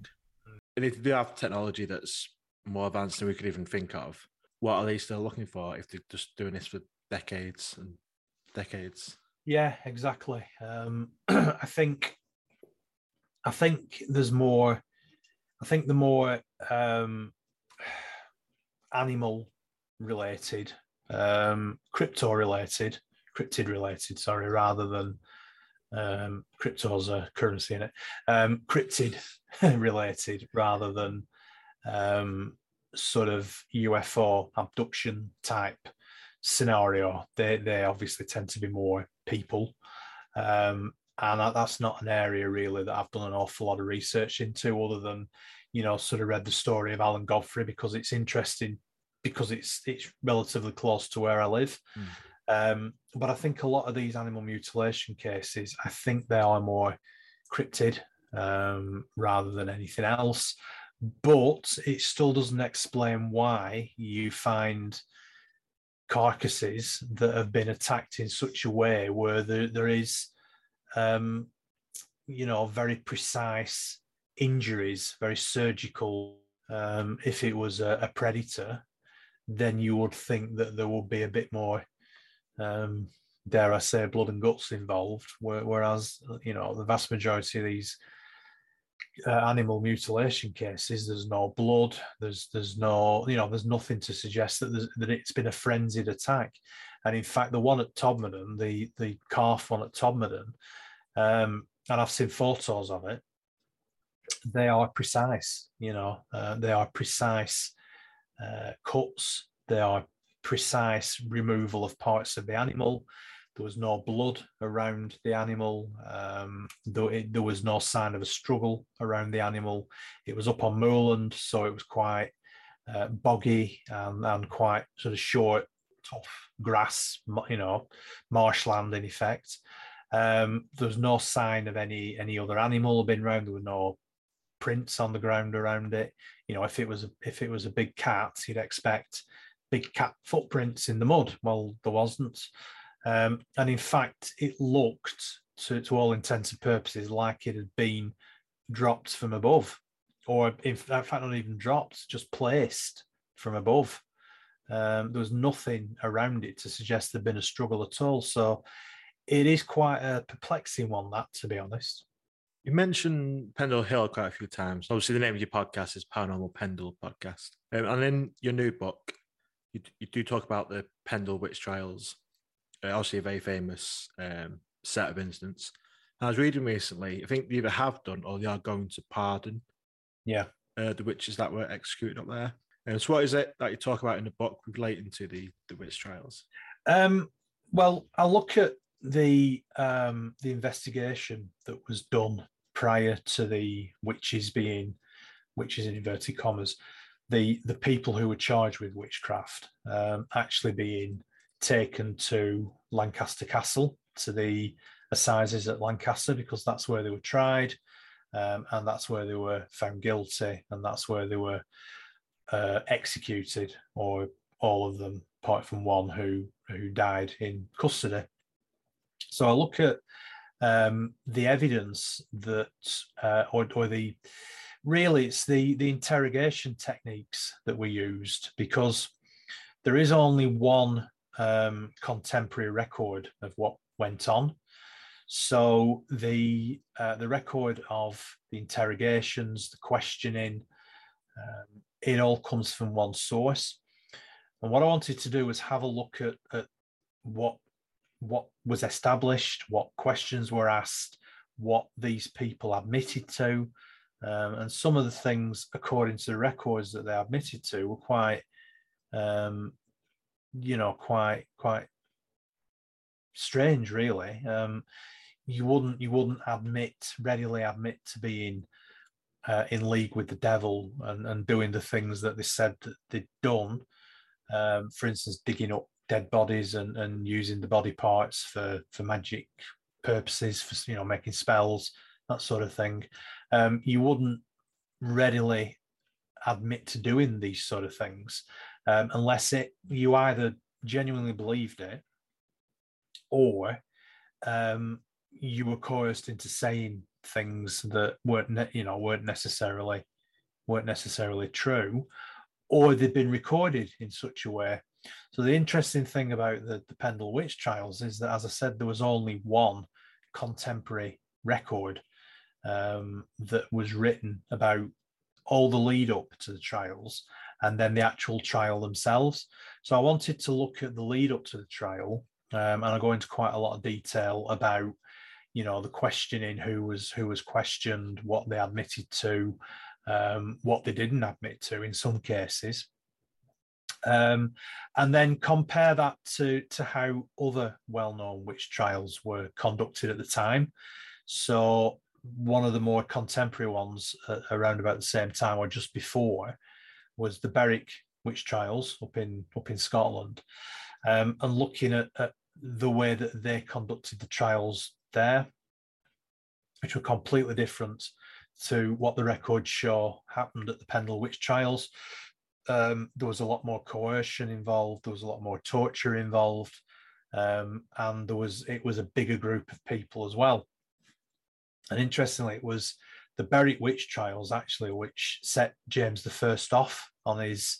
And if they have technology that's more advanced than we could even think of, what are they still looking for if they're just doing this for decades and decades? Yeah, exactly. Um, I think I think there's more I think the more um, animal related, um, crypto related, cryptid related, sorry, rather than um, crypto's a currency in it, um, cryptid related rather than um, sort of UFO abduction type scenario. They they obviously tend to be more people. Um, and that's not an area really that I've done an awful lot of research into, other than you know sort of read the story of Alan Godfrey because it's interesting because it's it's relatively close to where I live. Mm. Um, but I think a lot of these animal mutilation cases, I think they are more cryptid um, rather than anything else. But it still doesn't explain why you find carcasses that have been attacked in such a way where there, there is um, you know, very precise injuries, very surgical. Um, if it was a, a, predator, then you would think that there would be a bit more, um, dare I say, blood and guts involved. Whereas, you know, the vast majority of these uh, animal mutilation cases, there's no blood. There's there's no, you know, there's nothing to suggest that that it's been a frenzied attack. And in fact, the one at Todmorden, the the calf one at Todmorden, um, and I've seen photos of it. They are precise, you know, uh, they are precise uh, cuts, they are precise removal of parts of the animal. There was no blood around the animal. Um, though it, there was no sign of a struggle around the animal. It was up on moorland, so it was quite uh, boggy and, and quite sort of short, tough grass, you know, marshland in effect. Um, there was no sign of any any other animal being around. There were no prints on the ground around it. You know, if it was a, if it was a big cat, you'd expect big cat footprints in the mud. Well, there wasn't, um, and in fact, it looked to, to all intents and purposes like it had been dropped from above, or in fact, not even dropped, just placed from above. Um, there was nothing around it to suggest there'd been a struggle at all. So it is quite a perplexing one, that to be honest. You mentioned Pendle Hill quite a few times. Obviously, the name of your podcast is Paranormal Pendle Podcast. Um, and in your new book, you, you do talk about the Pendle Witch Trials, obviously a very famous um, set of incidents. I was reading recently, I think they either have done or they are going to pardon yeah, uh, the witches that were executed up there. And so, what is it that you talk about in the book relating to the, the witch trials? Um, well, I look at the um, the investigation that was done prior to the witches being witches in inverted commas, the the people who were charged with witchcraft um, actually being taken to Lancaster Castle to the assizes at Lancaster because that's where they were tried, um, and that's where they were found guilty, and that's where they were uh, executed, or all of them, apart from one who who died in custody. So I look at um, the evidence that, uh, or, or the, really it's the, the interrogation techniques that we used because there is only one um, contemporary record of what went on. So the uh, the record of the interrogations, the questioning, um, it all comes from one source. And what I wanted to do was have a look at, at what what was established, what questions were asked, what these people admitted to, um, and some of the things, according to the records that they admitted to, were quite, um, you know, quite quite strange, really. Um, you wouldn't you wouldn't admit readily admit to being uh, in league with the devil and, and doing the things that they said that they'd done. Um, for instance, digging up dead bodies and, and using the body parts for for magic purposes, for you know making spells, that sort of thing. Um, you wouldn't readily admit to doing these sort of things um, unless it you either genuinely believed it or um, you were coerced into saying things that weren't ne- you know weren't necessarily weren't necessarily true or they'd been recorded in such a way. So the interesting thing about the, the pendle witch trials is that as i said there was only one contemporary record um, that was written about all the lead up to the trials and then the actual trial themselves. So i wanted to look at the lead up to the trial um, and i go into quite a lot of detail about you know the questioning who was who was questioned what they admitted to um, what they didn't admit to in some cases. Um, and then compare that to to how other well-known witch trials were conducted at the time. So one of the more contemporary ones uh, around about the same time or just before was the Berwick witch trials up in up in Scotland um, and looking at, at the way that they conducted the trials there, which were completely different to what the records show happened at the Pendle Witch trials. Um, there was a lot more coercion involved. There was a lot more torture involved, um, and there was it was a bigger group of people as well. And interestingly, it was the Berwick witch trials actually which set James the First off on his,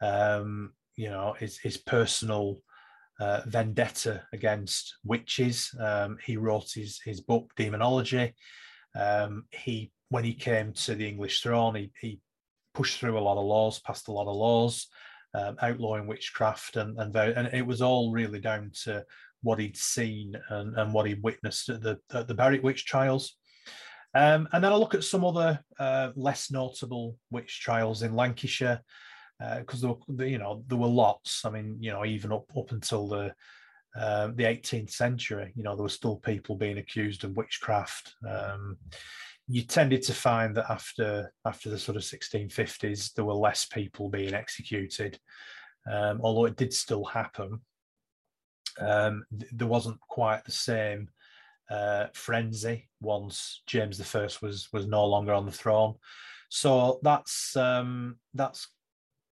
um, you know, his his personal uh, vendetta against witches. Um, he wrote his his book Demonology. Um, he when he came to the English throne, he, he pushed through a lot of laws, passed a lot of laws, um, outlawing witchcraft, and and, very, and it was all really down to what he'd seen and, and what he'd witnessed at the at the Berwick witch trials. Um, and then I'll look at some other uh, less notable witch trials in Lancashire because uh, you know there were lots. I mean, you know, even up up until the uh, the 18th century, you know, there were still people being accused of witchcraft. Um, you tended to find that after after the sort of 1650s, there were less people being executed, um, although it did still happen. Um, th- there wasn't quite the same uh, frenzy once James I was was no longer on the throne. So that's um, that's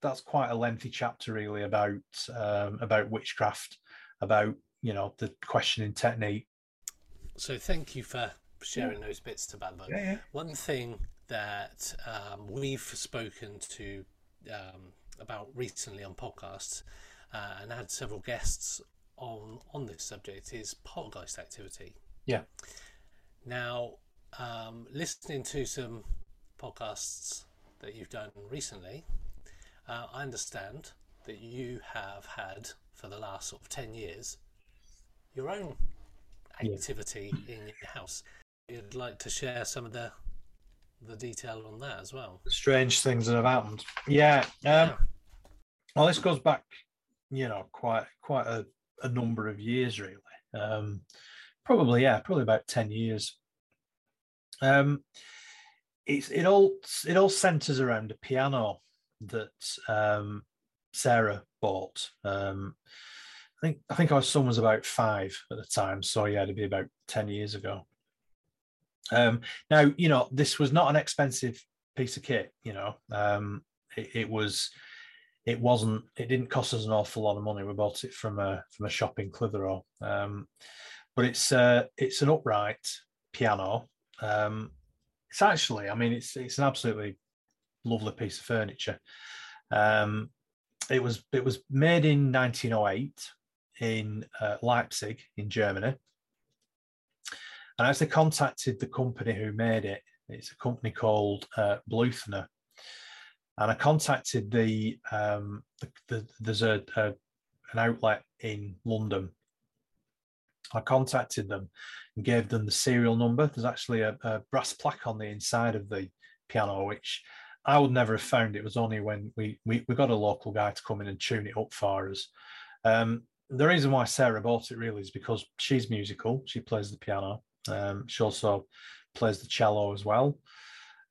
that's quite a lengthy chapter really about um, about witchcraft, about you know the questioning technique. So thank you for sharing yeah. those bits to Balbo. Yeah, yeah. One thing that um, we've spoken to um, about recently on podcasts uh, and had several guests on on this subject is poltergeist activity. Yeah. Now, um, listening to some podcasts that you've done recently, uh, I understand that you have had for the last sort of 10 years your own activity yeah. in your house. You'd like to share some of the the detail on that as well. Strange things that have happened. Yeah. Um, yeah. Well, this goes back, you know, quite quite a, a number of years, really. Um, probably, yeah, probably about ten years. Um, it's it all it all centers around a piano that um, Sarah bought. Um, I think I think our son was about five at the time, so yeah, it'd be about ten years ago. Um, now, you know, this was not an expensive piece of kit. You know, um, it, it, was. It wasn't. It didn't cost us an awful lot of money. We bought it from a from a shop in Clitheroe. Um, but it's uh, it's an upright piano. Um, it's actually, I mean, it's it's an absolutely lovely piece of furniture. Um, it was it was made in 1908 in uh, Leipzig in Germany. And I actually contacted the company who made it. It's a company called uh, Bluthner. And I contacted the, um, the, the there's a, a, an outlet in London I contacted them and gave them the serial number. There's actually a, a brass plaque on the inside of the piano, which I would never have found. It was only when we, we, we got a local guy to come in and tune it up for us. Um, the reason why Sarah bought it really is because she's musical. She plays the piano. Um, she also plays the cello as well.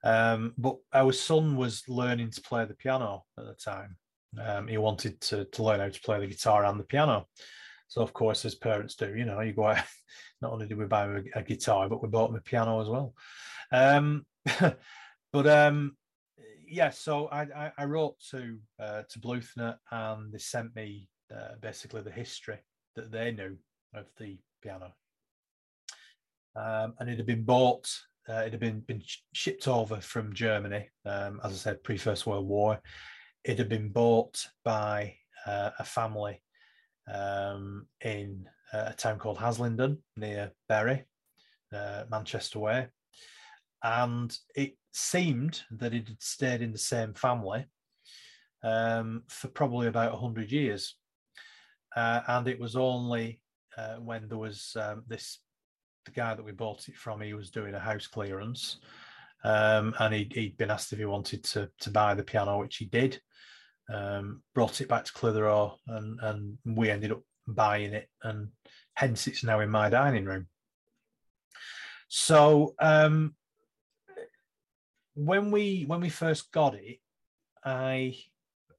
Um, but our son was learning to play the piano at the time. Um, he wanted to, to learn how to play the guitar and the piano. So, of course, as parents do, you know, you go out, not only did we buy a, a guitar, but we bought him a piano as well. Um, but um, yeah, so I, I, I wrote to uh, to Bluthner and they sent me uh, basically the history that they knew of the piano. Um, and it had been bought, uh, it had been, been shipped over from Germany, um, as I said, pre First World War. It had been bought by uh, a family um, in uh, a town called Haslingden near Bury, uh, Manchester way. And it seemed that it had stayed in the same family um, for probably about 100 years. Uh, and it was only uh, when there was um, this, the guy that we bought it from, he was doing a house clearance. Um, and he'd, he'd, been asked if he wanted to, to buy the piano, which he did um, brought it back to Clitheroe, and, and we ended up buying it, and hence it's now in my dining room. So um, when we when we first got it, I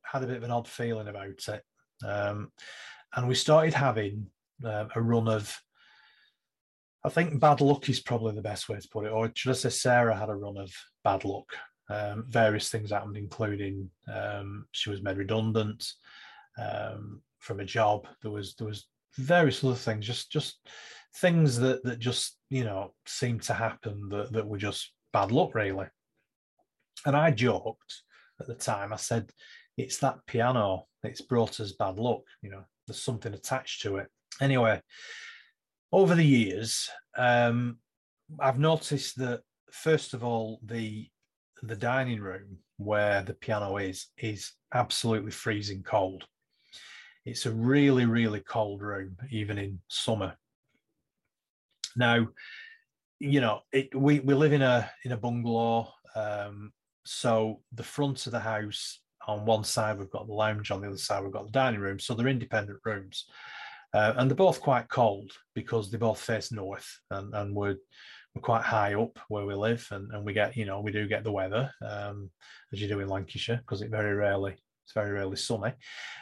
had a bit of an odd feeling about it, um, and we started having uh, a run of. I think bad luck is probably the best way to put it, or should I say Sarah had a run of bad luck um, various things happened, including um, she was made redundant um, from a job. There was there was various other things, just just things that that just you know seemed to happen that that were just bad luck, really. And I joked at the time. I said, "It's that piano. It's brought us bad luck. You know, there's something attached to it." Anyway, over the years, um, I've noticed that first of all, the the dining room where the piano is is absolutely freezing cold. It's a really, really cold room, even in summer. Now, you know, it, we we live in a in a bungalow, um, so the front of the house on one side we've got the lounge, on the other side we've got the dining room. So they're independent rooms, uh, and they're both quite cold because they both face north, and and we're we're quite high up where we live and, and we get you know we do get the weather um, as you do in lancashire because it very rarely it's very rarely sunny.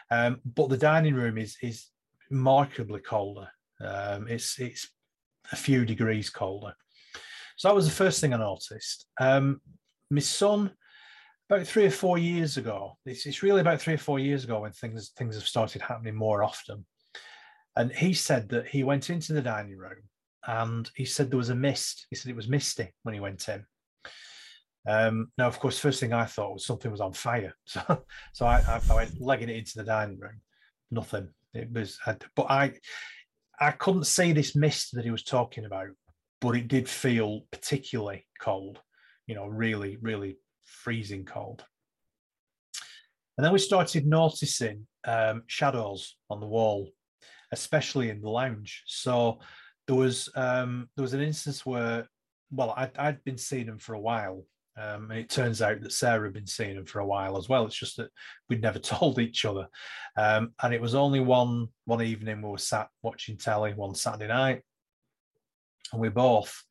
Um, but the dining room is is markedly colder. Um, it's it's a few degrees colder. So that was the first thing i noticed. Um, my son about three or four years ago it's, it's really about three or four years ago when things things have started happening more often. And he said that he went into the dining room and he said there was a mist. He said it was misty when he went in. Um, now, of course, first thing I thought was something was on fire. So, so I, I, went legging it into the dining room. Nothing. It was, but I, I couldn't see this mist that he was talking about, but it did feel particularly cold. You know, really, really freezing cold. And then we started noticing um, shadows on the wall, especially in the lounge. So there was um, there was an instance where, well, I'd, I'd been seeing him for a while, um, and it turns out that Sarah had been seeing him for a while as well. It's just that we'd never told each other, um, and it was only one one evening we were sat watching telly one Saturday night, and we both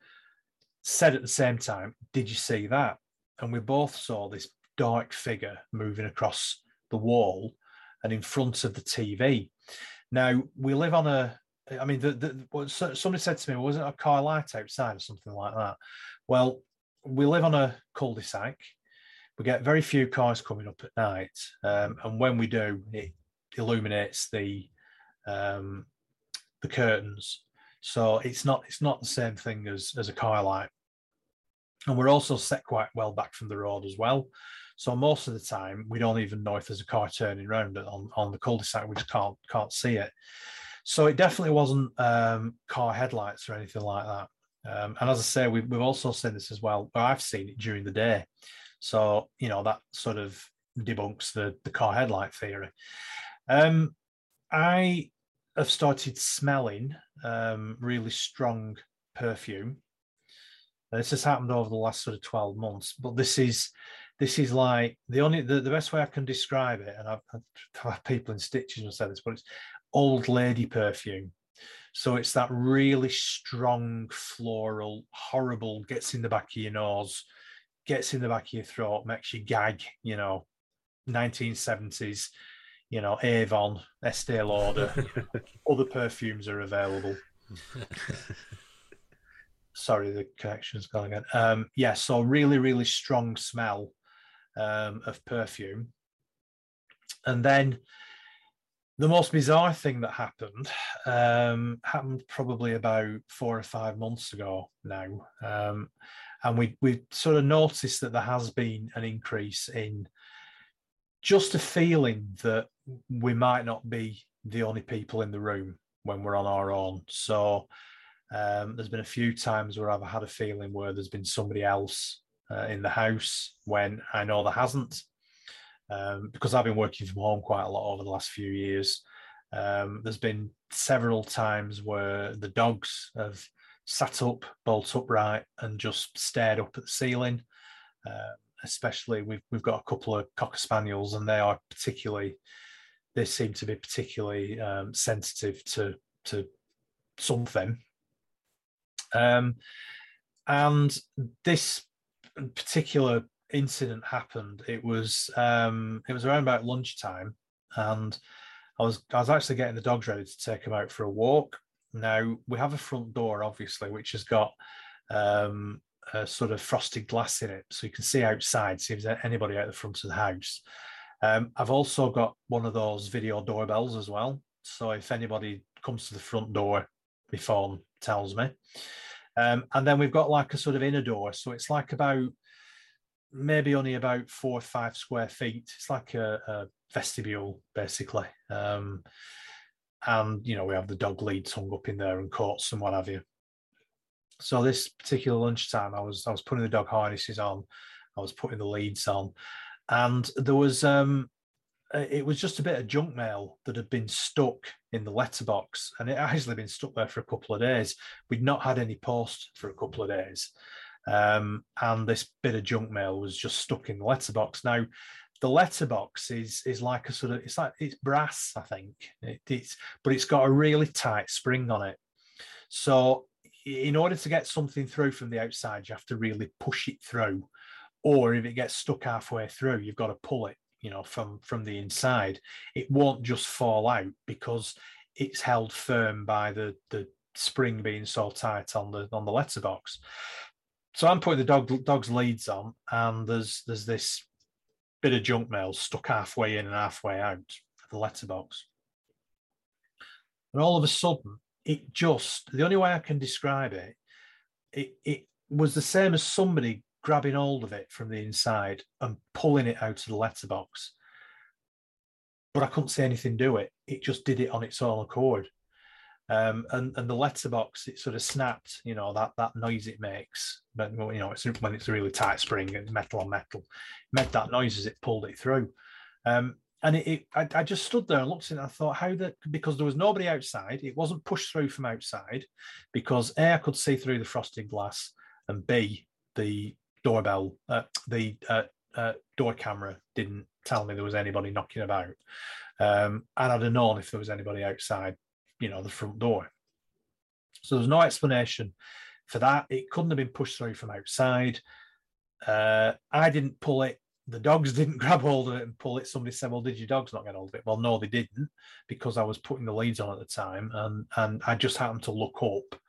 said at the same time, "Did you see that?" And we both saw this dark figure moving across the wall and in front of the TV. Now we live on a I mean, the, the, somebody said to me, wasn't a car light outside or something like that? Well, we live on a cul-de-sac. We get very few cars coming up at night, um, and when we do, it illuminates the um, the curtains. So it's not it's not the same thing as as a car light. And we're also set quite well back from the road as well. So most of the time, we don't even know if there's a car turning around on, on the cul-de-sac. We just can't can't see it. So it definitely wasn't um, car headlights or anything like that. Um, and as I say, we've, we've also seen this as well. I've seen it during the day. So, you know, that sort of debunks the, the car headlight theory. Um, I have started smelling um, really strong perfume. this has happened over the last sort of 12 months, but this is this is like the only the, the best way I can describe it, and I've, I've had people in stitches and said this, but it's old lady perfume. So it's that really strong, floral, horrible, gets in the back of your nose, gets in the back of your throat, makes you gag, you know, 1970s, you know, Avon, Estee Lauder, other perfumes are available. Sorry, the connection's gone again. Um, yeah, so really, really strong smell um, of perfume. And then the most bizarre thing that happened um, happened probably about four or five months ago now, um, and we we sort of noticed that there has been an increase in just a feeling that we might not be the only people in the room when we're on our own. So um, there's been a few times where I've had a feeling where there's been somebody else uh, in the house when I know there hasn't. Um, because I've been working from home quite a lot over the last few years. Um, there's been several times where the dogs have sat up, bolt upright, and just stared up at the ceiling. Uh, especially, we've we've got a couple of cocker spaniels, and they are particularly, they seem to be particularly um, sensitive to to something. Um, and this particular incident happened, it was um, it was around about lunchtime, and I was I was actually getting the dogs ready to take them out for a walk. Now we have a front door, obviously, which has got um, a sort of frosted glass in it, so you can see outside, see if there's anybody out the front of the house. Um, I've also got one of those video doorbells as well, so if anybody comes to the front door, my phone tells me. Um, and then we've got like a sort of inner door, so it's like about maybe only about four or five square feet. It's like a, a vestibule, basically. Um, and you know, we have the dog leads hung up in there and courts and what have you. So this particular lunchtime, I was I was putting the dog harnesses on, I was putting the leads on, and there was um, it was just a bit of junk mail that had been stuck in the letterbox, and it actually been stuck there for a couple of days. We'd not had any post for a couple of days, um, and this bit of junk mail was just stuck in the letterbox. Now, the letterbox is is like a sort of it's like it's brass, I think. It, it's but it's got a really tight spring on it. So in order to get something through from the outside, you have to really push it through. Or if it gets stuck halfway through, you've got to pull it, you know, from from the inside. It won't just fall out because it's held firm by the the spring being so tight on the on the letterbox so I'm putting the dog dog's leads on, and there's there's this bit of junk mail stuck halfway in and halfway out of the letterbox. And all of a sudden, it just the only way I can describe it, it it was the same as somebody grabbing hold of it from the inside and pulling it out of the letterbox. But I couldn't see anything do it. It just did it on its own accord. Um, and and the letterbox it sort of snapped you know that that noise it makes but you know it's when it's a really tight spring and metal on metal it made that noise as it pulled it through. Um, and it, it I, I, just stood there and looked at it and I thought how that because there was nobody outside it wasn't pushed through from outside because a I could see through the frosted glass and b the doorbell uh, the uh, uh, door camera didn't tell me there was anybody knocking about. Um, and I'd have known if there was anybody outside you know, the front door. So there's no explanation for that. It couldn't have been pushed through from outside. Uh, I didn't pull it. The dogs didn't grab hold of it and pull it. Somebody said, "Well, did your dogs not get hold of it?" Well, no, they didn't because I was putting the leads on at the time, and and I just happened to look up,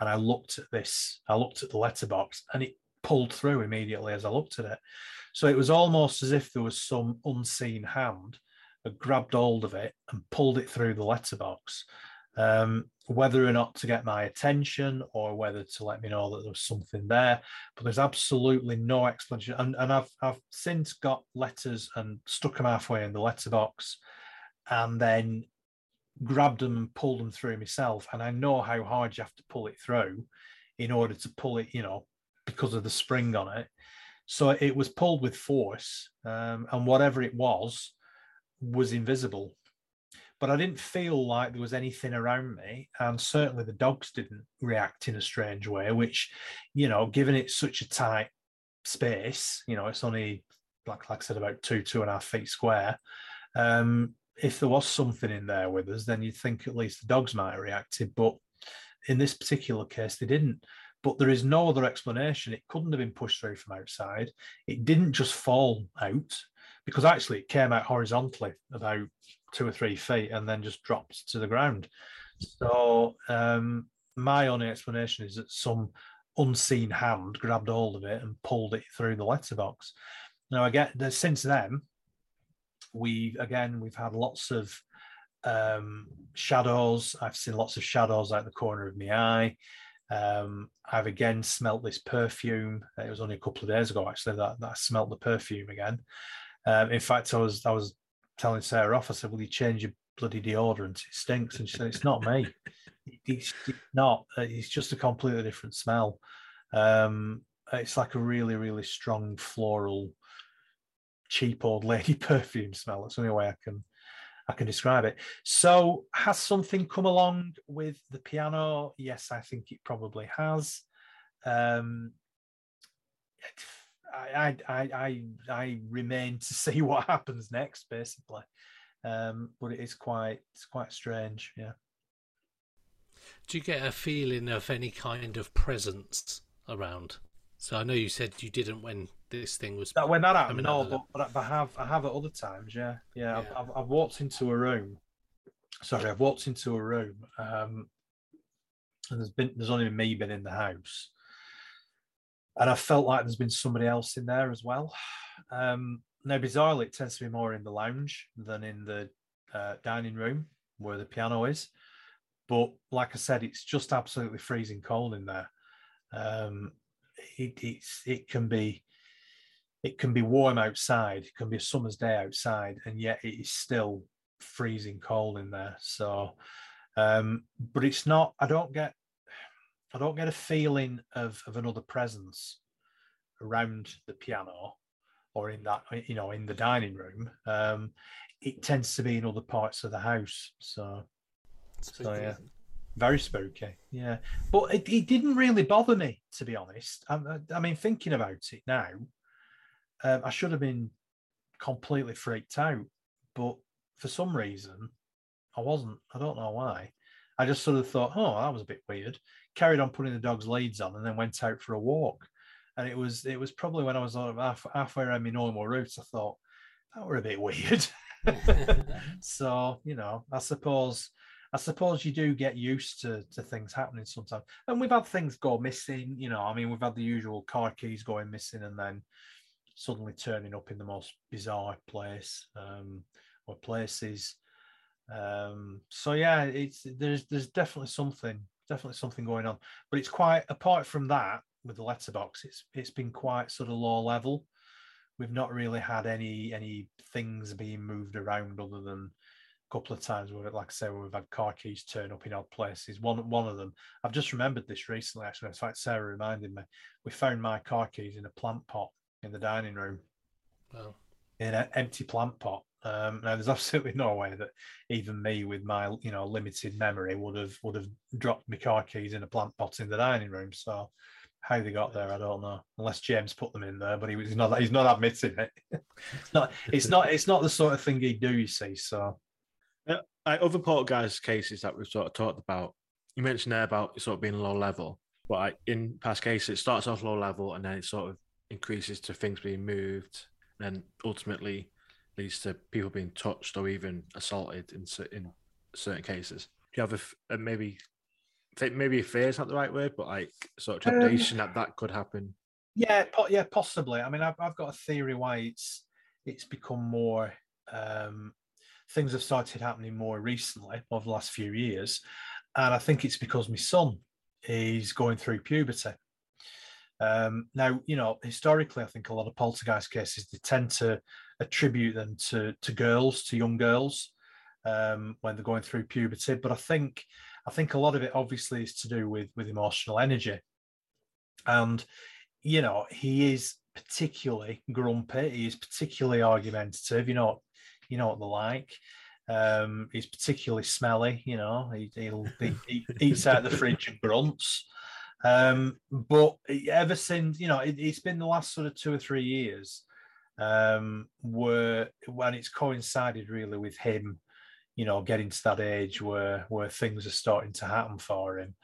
and I looked at this. I looked at the letterbox, and it pulled through immediately as I looked at it. So it was almost as if there was some unseen hand that grabbed hold of it and pulled it through the letterbox um, whether or not to get my attention or whether to let me know that there was something there. But there's absolutely no explanation. And, and I've, I've since got letters and stuck them halfway in the letterbox and then grabbed them and pulled them through myself. And I know how hard you have to pull it through in order to pull it, you know, because of the spring on it. So it was pulled with force, um, and whatever it was was invisible but I didn't feel like there was anything around me, and certainly the dogs didn't react in a strange way. Which, you know, given it's such a tight space, you know, it's only like like I said about two two and a half feet square. Um, if there was something in there with us, then you'd think at least the dogs might have reacted. But in this particular case, they didn't. But there is no other explanation. It couldn't have been pushed through from outside. It didn't just fall out because actually it came out horizontally about two or three feet and then just dropped to the ground. So um, my only explanation is that some unseen hand grabbed hold of it and pulled it through the letterbox. Now I get since then we again we've had lots of um, shadows. I've seen lots of shadows out the corner of my eye. Um, I've again smelt this perfume. It was only a couple of days ago actually that, that I smelt the perfume again. Um, in fact, I was I was telling Sarah off. I said, "Will you change your bloody deodorant? It stinks." And she said, "It's not me. It's, not. It's just a completely different smell. Um, it's like a really really strong floral, cheap old lady perfume smell. That's the only way I can I can describe it. So, has something come along with the piano? Yes, I think it probably has. Um, I, I, I, I remain to see what happens next, basically. Um, but it is quite, it's quite strange. Yeah. Do you get a feeling of any kind of presence around? So I know you said you didn't when this thing was. That, when that happened, no, but, but I have, I have at other times. Yeah, yeah. yeah. I've, I've, walked into a room. Sorry, I've walked into a room, um, and there's been, there's only me been in the house, and I felt like there's been somebody else in there as well. Um, now, bizarrely, it tends to be more in the lounge than in the uh, dining room where the piano is. But like I said, it's just absolutely freezing cold in there. Um, it, it's it can be it can be warm outside. It can be a summer's day outside, and yet it is still freezing cold in there. So, um, but it's not. I don't get I don't get a feeling of, of another presence around the piano or in that, you know, in the dining room. Um, it tends to be in other parts of the house. So, so yeah, very spooky. Yeah, but it, it didn't really bother me, to be honest. I, I mean, thinking about it now, um, I should have been completely freaked out, but for some reason, I wasn't. I don't know why. I just sort of thought, oh, that was a bit weird. Carried on putting the dog's leads on, and then went out for a walk. And it was it was probably when I was sort of halfway around my normal route, I thought that were a bit weird. so you know, I suppose I suppose you do get used to to things happening sometimes. And we've had things go missing. You know, I mean, we've had the usual car keys going missing, and then suddenly turning up in the most bizarre place um, or places. Um, so yeah, it's there's there's definitely something, definitely something going on. But it's quite apart from that with the letterbox, it's it's been quite sort of low level. We've not really had any any things being moved around other than a couple of times where, like I say, where we've had car keys turn up in odd places. One one of them, I've just remembered this recently. Actually, in fact, Sarah reminded me. We found my car keys in a plant pot in the dining room. Wow. In an empty plant pot um, now, there's absolutely no way that even me, with my you know limited memory, would have would have dropped my car keys in a plant pot in the dining room. So, how they got there, I don't know. Unless James put them in there, but he was not. He's not admitting it. it's not. It's not. It's not the sort of thing he'd do. You see. So, uh, other guys' cases that we've sort of talked about, you mentioned there about sort of being low level, but in past cases, it starts off low level and then it sort of increases to things being moved, and ultimately leads to people being touched or even assaulted in in certain cases. Do you have a, a maybe maybe a fear is not the right word, but like sort of trepidation um, that that could happen? Yeah, po- yeah, possibly. I mean, I've, I've got a theory why it's it's become more. Um, things have started happening more recently over the last few years, and I think it's because my son is going through puberty. Um, now, you know, historically, I think a lot of poltergeist cases they tend to attribute them to to girls, to young girls, um, when they're going through puberty. But I think I think a lot of it obviously is to do with with emotional energy, and you know, he is particularly grumpy. He is particularly argumentative. You know, you know what they're like. Um, he's particularly smelly, you know. He, he'll he, he eats out the fridge and grunts. Um, but ever since, you know, it, has been the last sort of two or three years um, where when it's coincided really with him, you know, getting to that age where where things are starting to happen for him.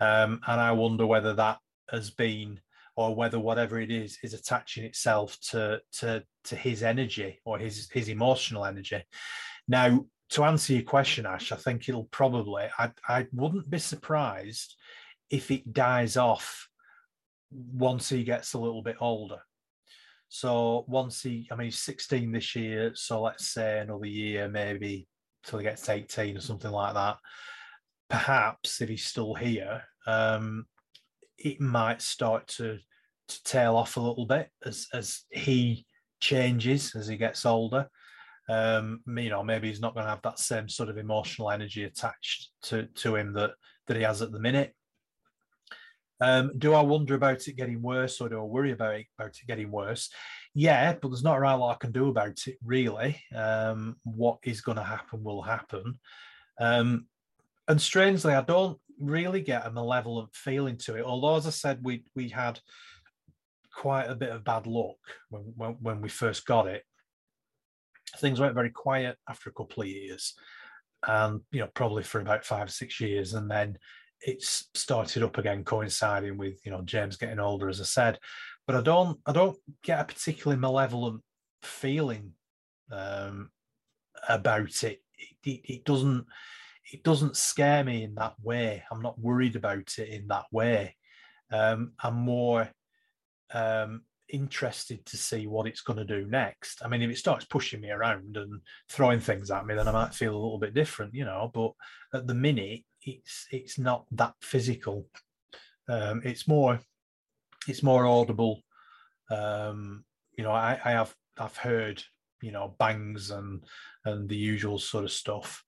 Um, and I wonder whether that has been or whether whatever it is is attaching itself to to to his energy or his his emotional energy. Now, to answer your question, Ash, I think it'll probably I I wouldn't be surprised if it dies off once he gets a little bit older. So once he, I mean, he's 16 this year. So let's say another year, maybe till he gets 18 or something like that. Perhaps if he's still here, um, it might start to to tail off a little bit as as he changes as he gets older. Um, you know, maybe he's not going to have that same sort of emotional energy attached to to him that that he has at the minute. Um, do I wonder about it getting worse, or do I worry about it, about it getting worse? Yeah, but there's not a lot I can do about it, really. Um, what is going to happen will happen. Um, and strangely, I don't really get a malevolent feeling to it. Although, as I said, we we had quite a bit of bad luck when, when, when we first got it. Things went very quiet after a couple of years, and you know probably for about five six years, and then it's started up again, coinciding with you know James getting older, as I said. But I don't I don't get a particularly malevolent feeling um, about it. It, it. it doesn't it doesn't scare me in that way. I'm not worried about it in that way. Um, I'm more um, interested to see what it's going to do next. I mean, if it starts pushing me around and throwing things at me, then I might feel a little bit different, you know. But at the minute, it's it's not that physical. Um, it's more it's more audible. Um, you know, I, I have I've heard you know bangs and and the usual sort of stuff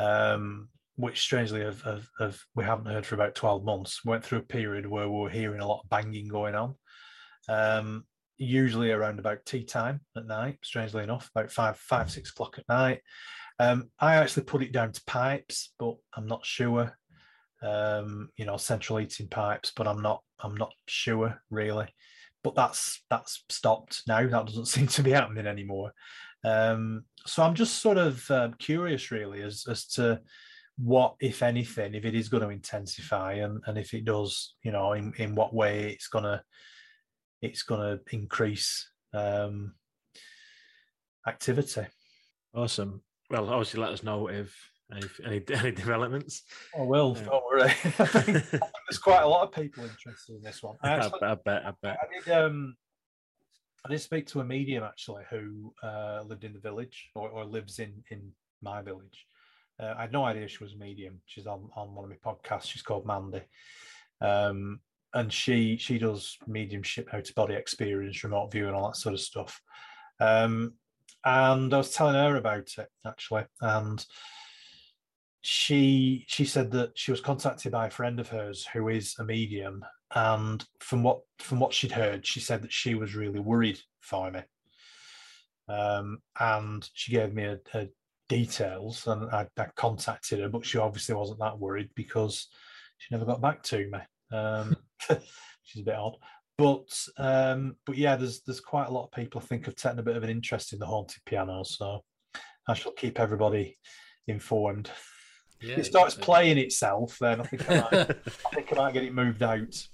um, which strangely have, have, have, we haven't heard for about 12 months. went through a period where we were hearing a lot of banging going on, um, usually around about tea time at night, strangely enough, about five, five, six o'clock at night. Um, I actually put it down to pipes, but I'm not sure. Um, you know, central heating pipes, but I'm not. I'm not sure really. But that's that's stopped now. That doesn't seem to be happening anymore. Um, so I'm just sort of um, curious, really, as as to what, if anything, if it is going to intensify, and and if it does, you know, in in what way it's gonna it's gonna increase um, activity. Awesome. Well, obviously, let us know if any any, any developments. I will. Yeah. Don't worry. I there's quite a lot of people interested in this one. I, actually, I, bet. I bet. I did. Um, I did speak to a medium actually who uh, lived in the village or, or lives in in my village. Uh, I had no idea she was a medium. She's on on one of my podcasts. She's called Mandy, um, and she she does mediumship, out of body experience, remote viewing, all that sort of stuff. Um, and I was telling her about it actually, and she she said that she was contacted by a friend of hers who is a medium and from what from what she'd heard she said that she was really worried for me. Um, and she gave me details and I, I, contacted her but she obviously wasn't that worried because she never got back to me. Um, she's a bit odd but um, but yeah there's there's quite a lot of people i think have taken a bit of an interest in the haunted piano so i shall keep everybody informed yeah, it starts definitely. playing itself, then I think I, might, I think I might get it moved out.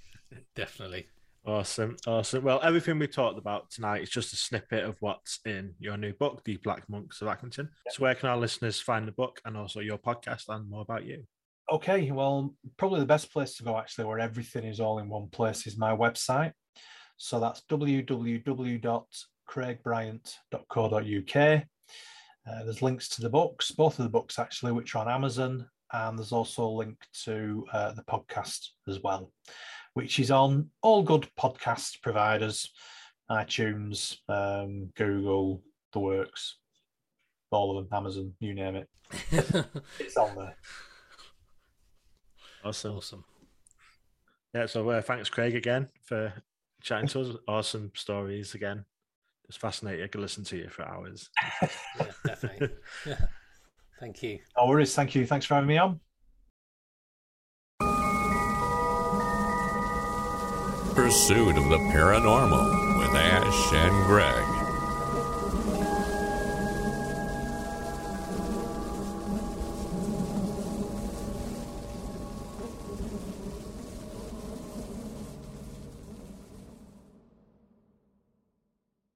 Definitely. Awesome, awesome. Well, everything we talked about tonight is just a snippet of what's in your new book, The Black Monks of Accrington. So, where can our listeners find the book and also your podcast and more about you? Okay, well, probably the best place to go actually, where everything is all in one place, is my website. So that's www.craigbryant.co.uk. Uh, there's links to the books, both of the books actually, which are on Amazon, and there's also a link to uh, the podcast as well, which is on all good podcast providers, iTunes, um, Google, the works, all of them, Amazon, you name it. it's on there. Awesome. Awesome. Yeah, so uh, thanks, Craig, again for chatting to us. Awesome stories again it's fascinating. I could listen to you for hours. yeah, definitely. Yeah. Thank you. No worries. Thank you. Thanks for having me on. Pursuit of the Paranormal with Ash and Greg.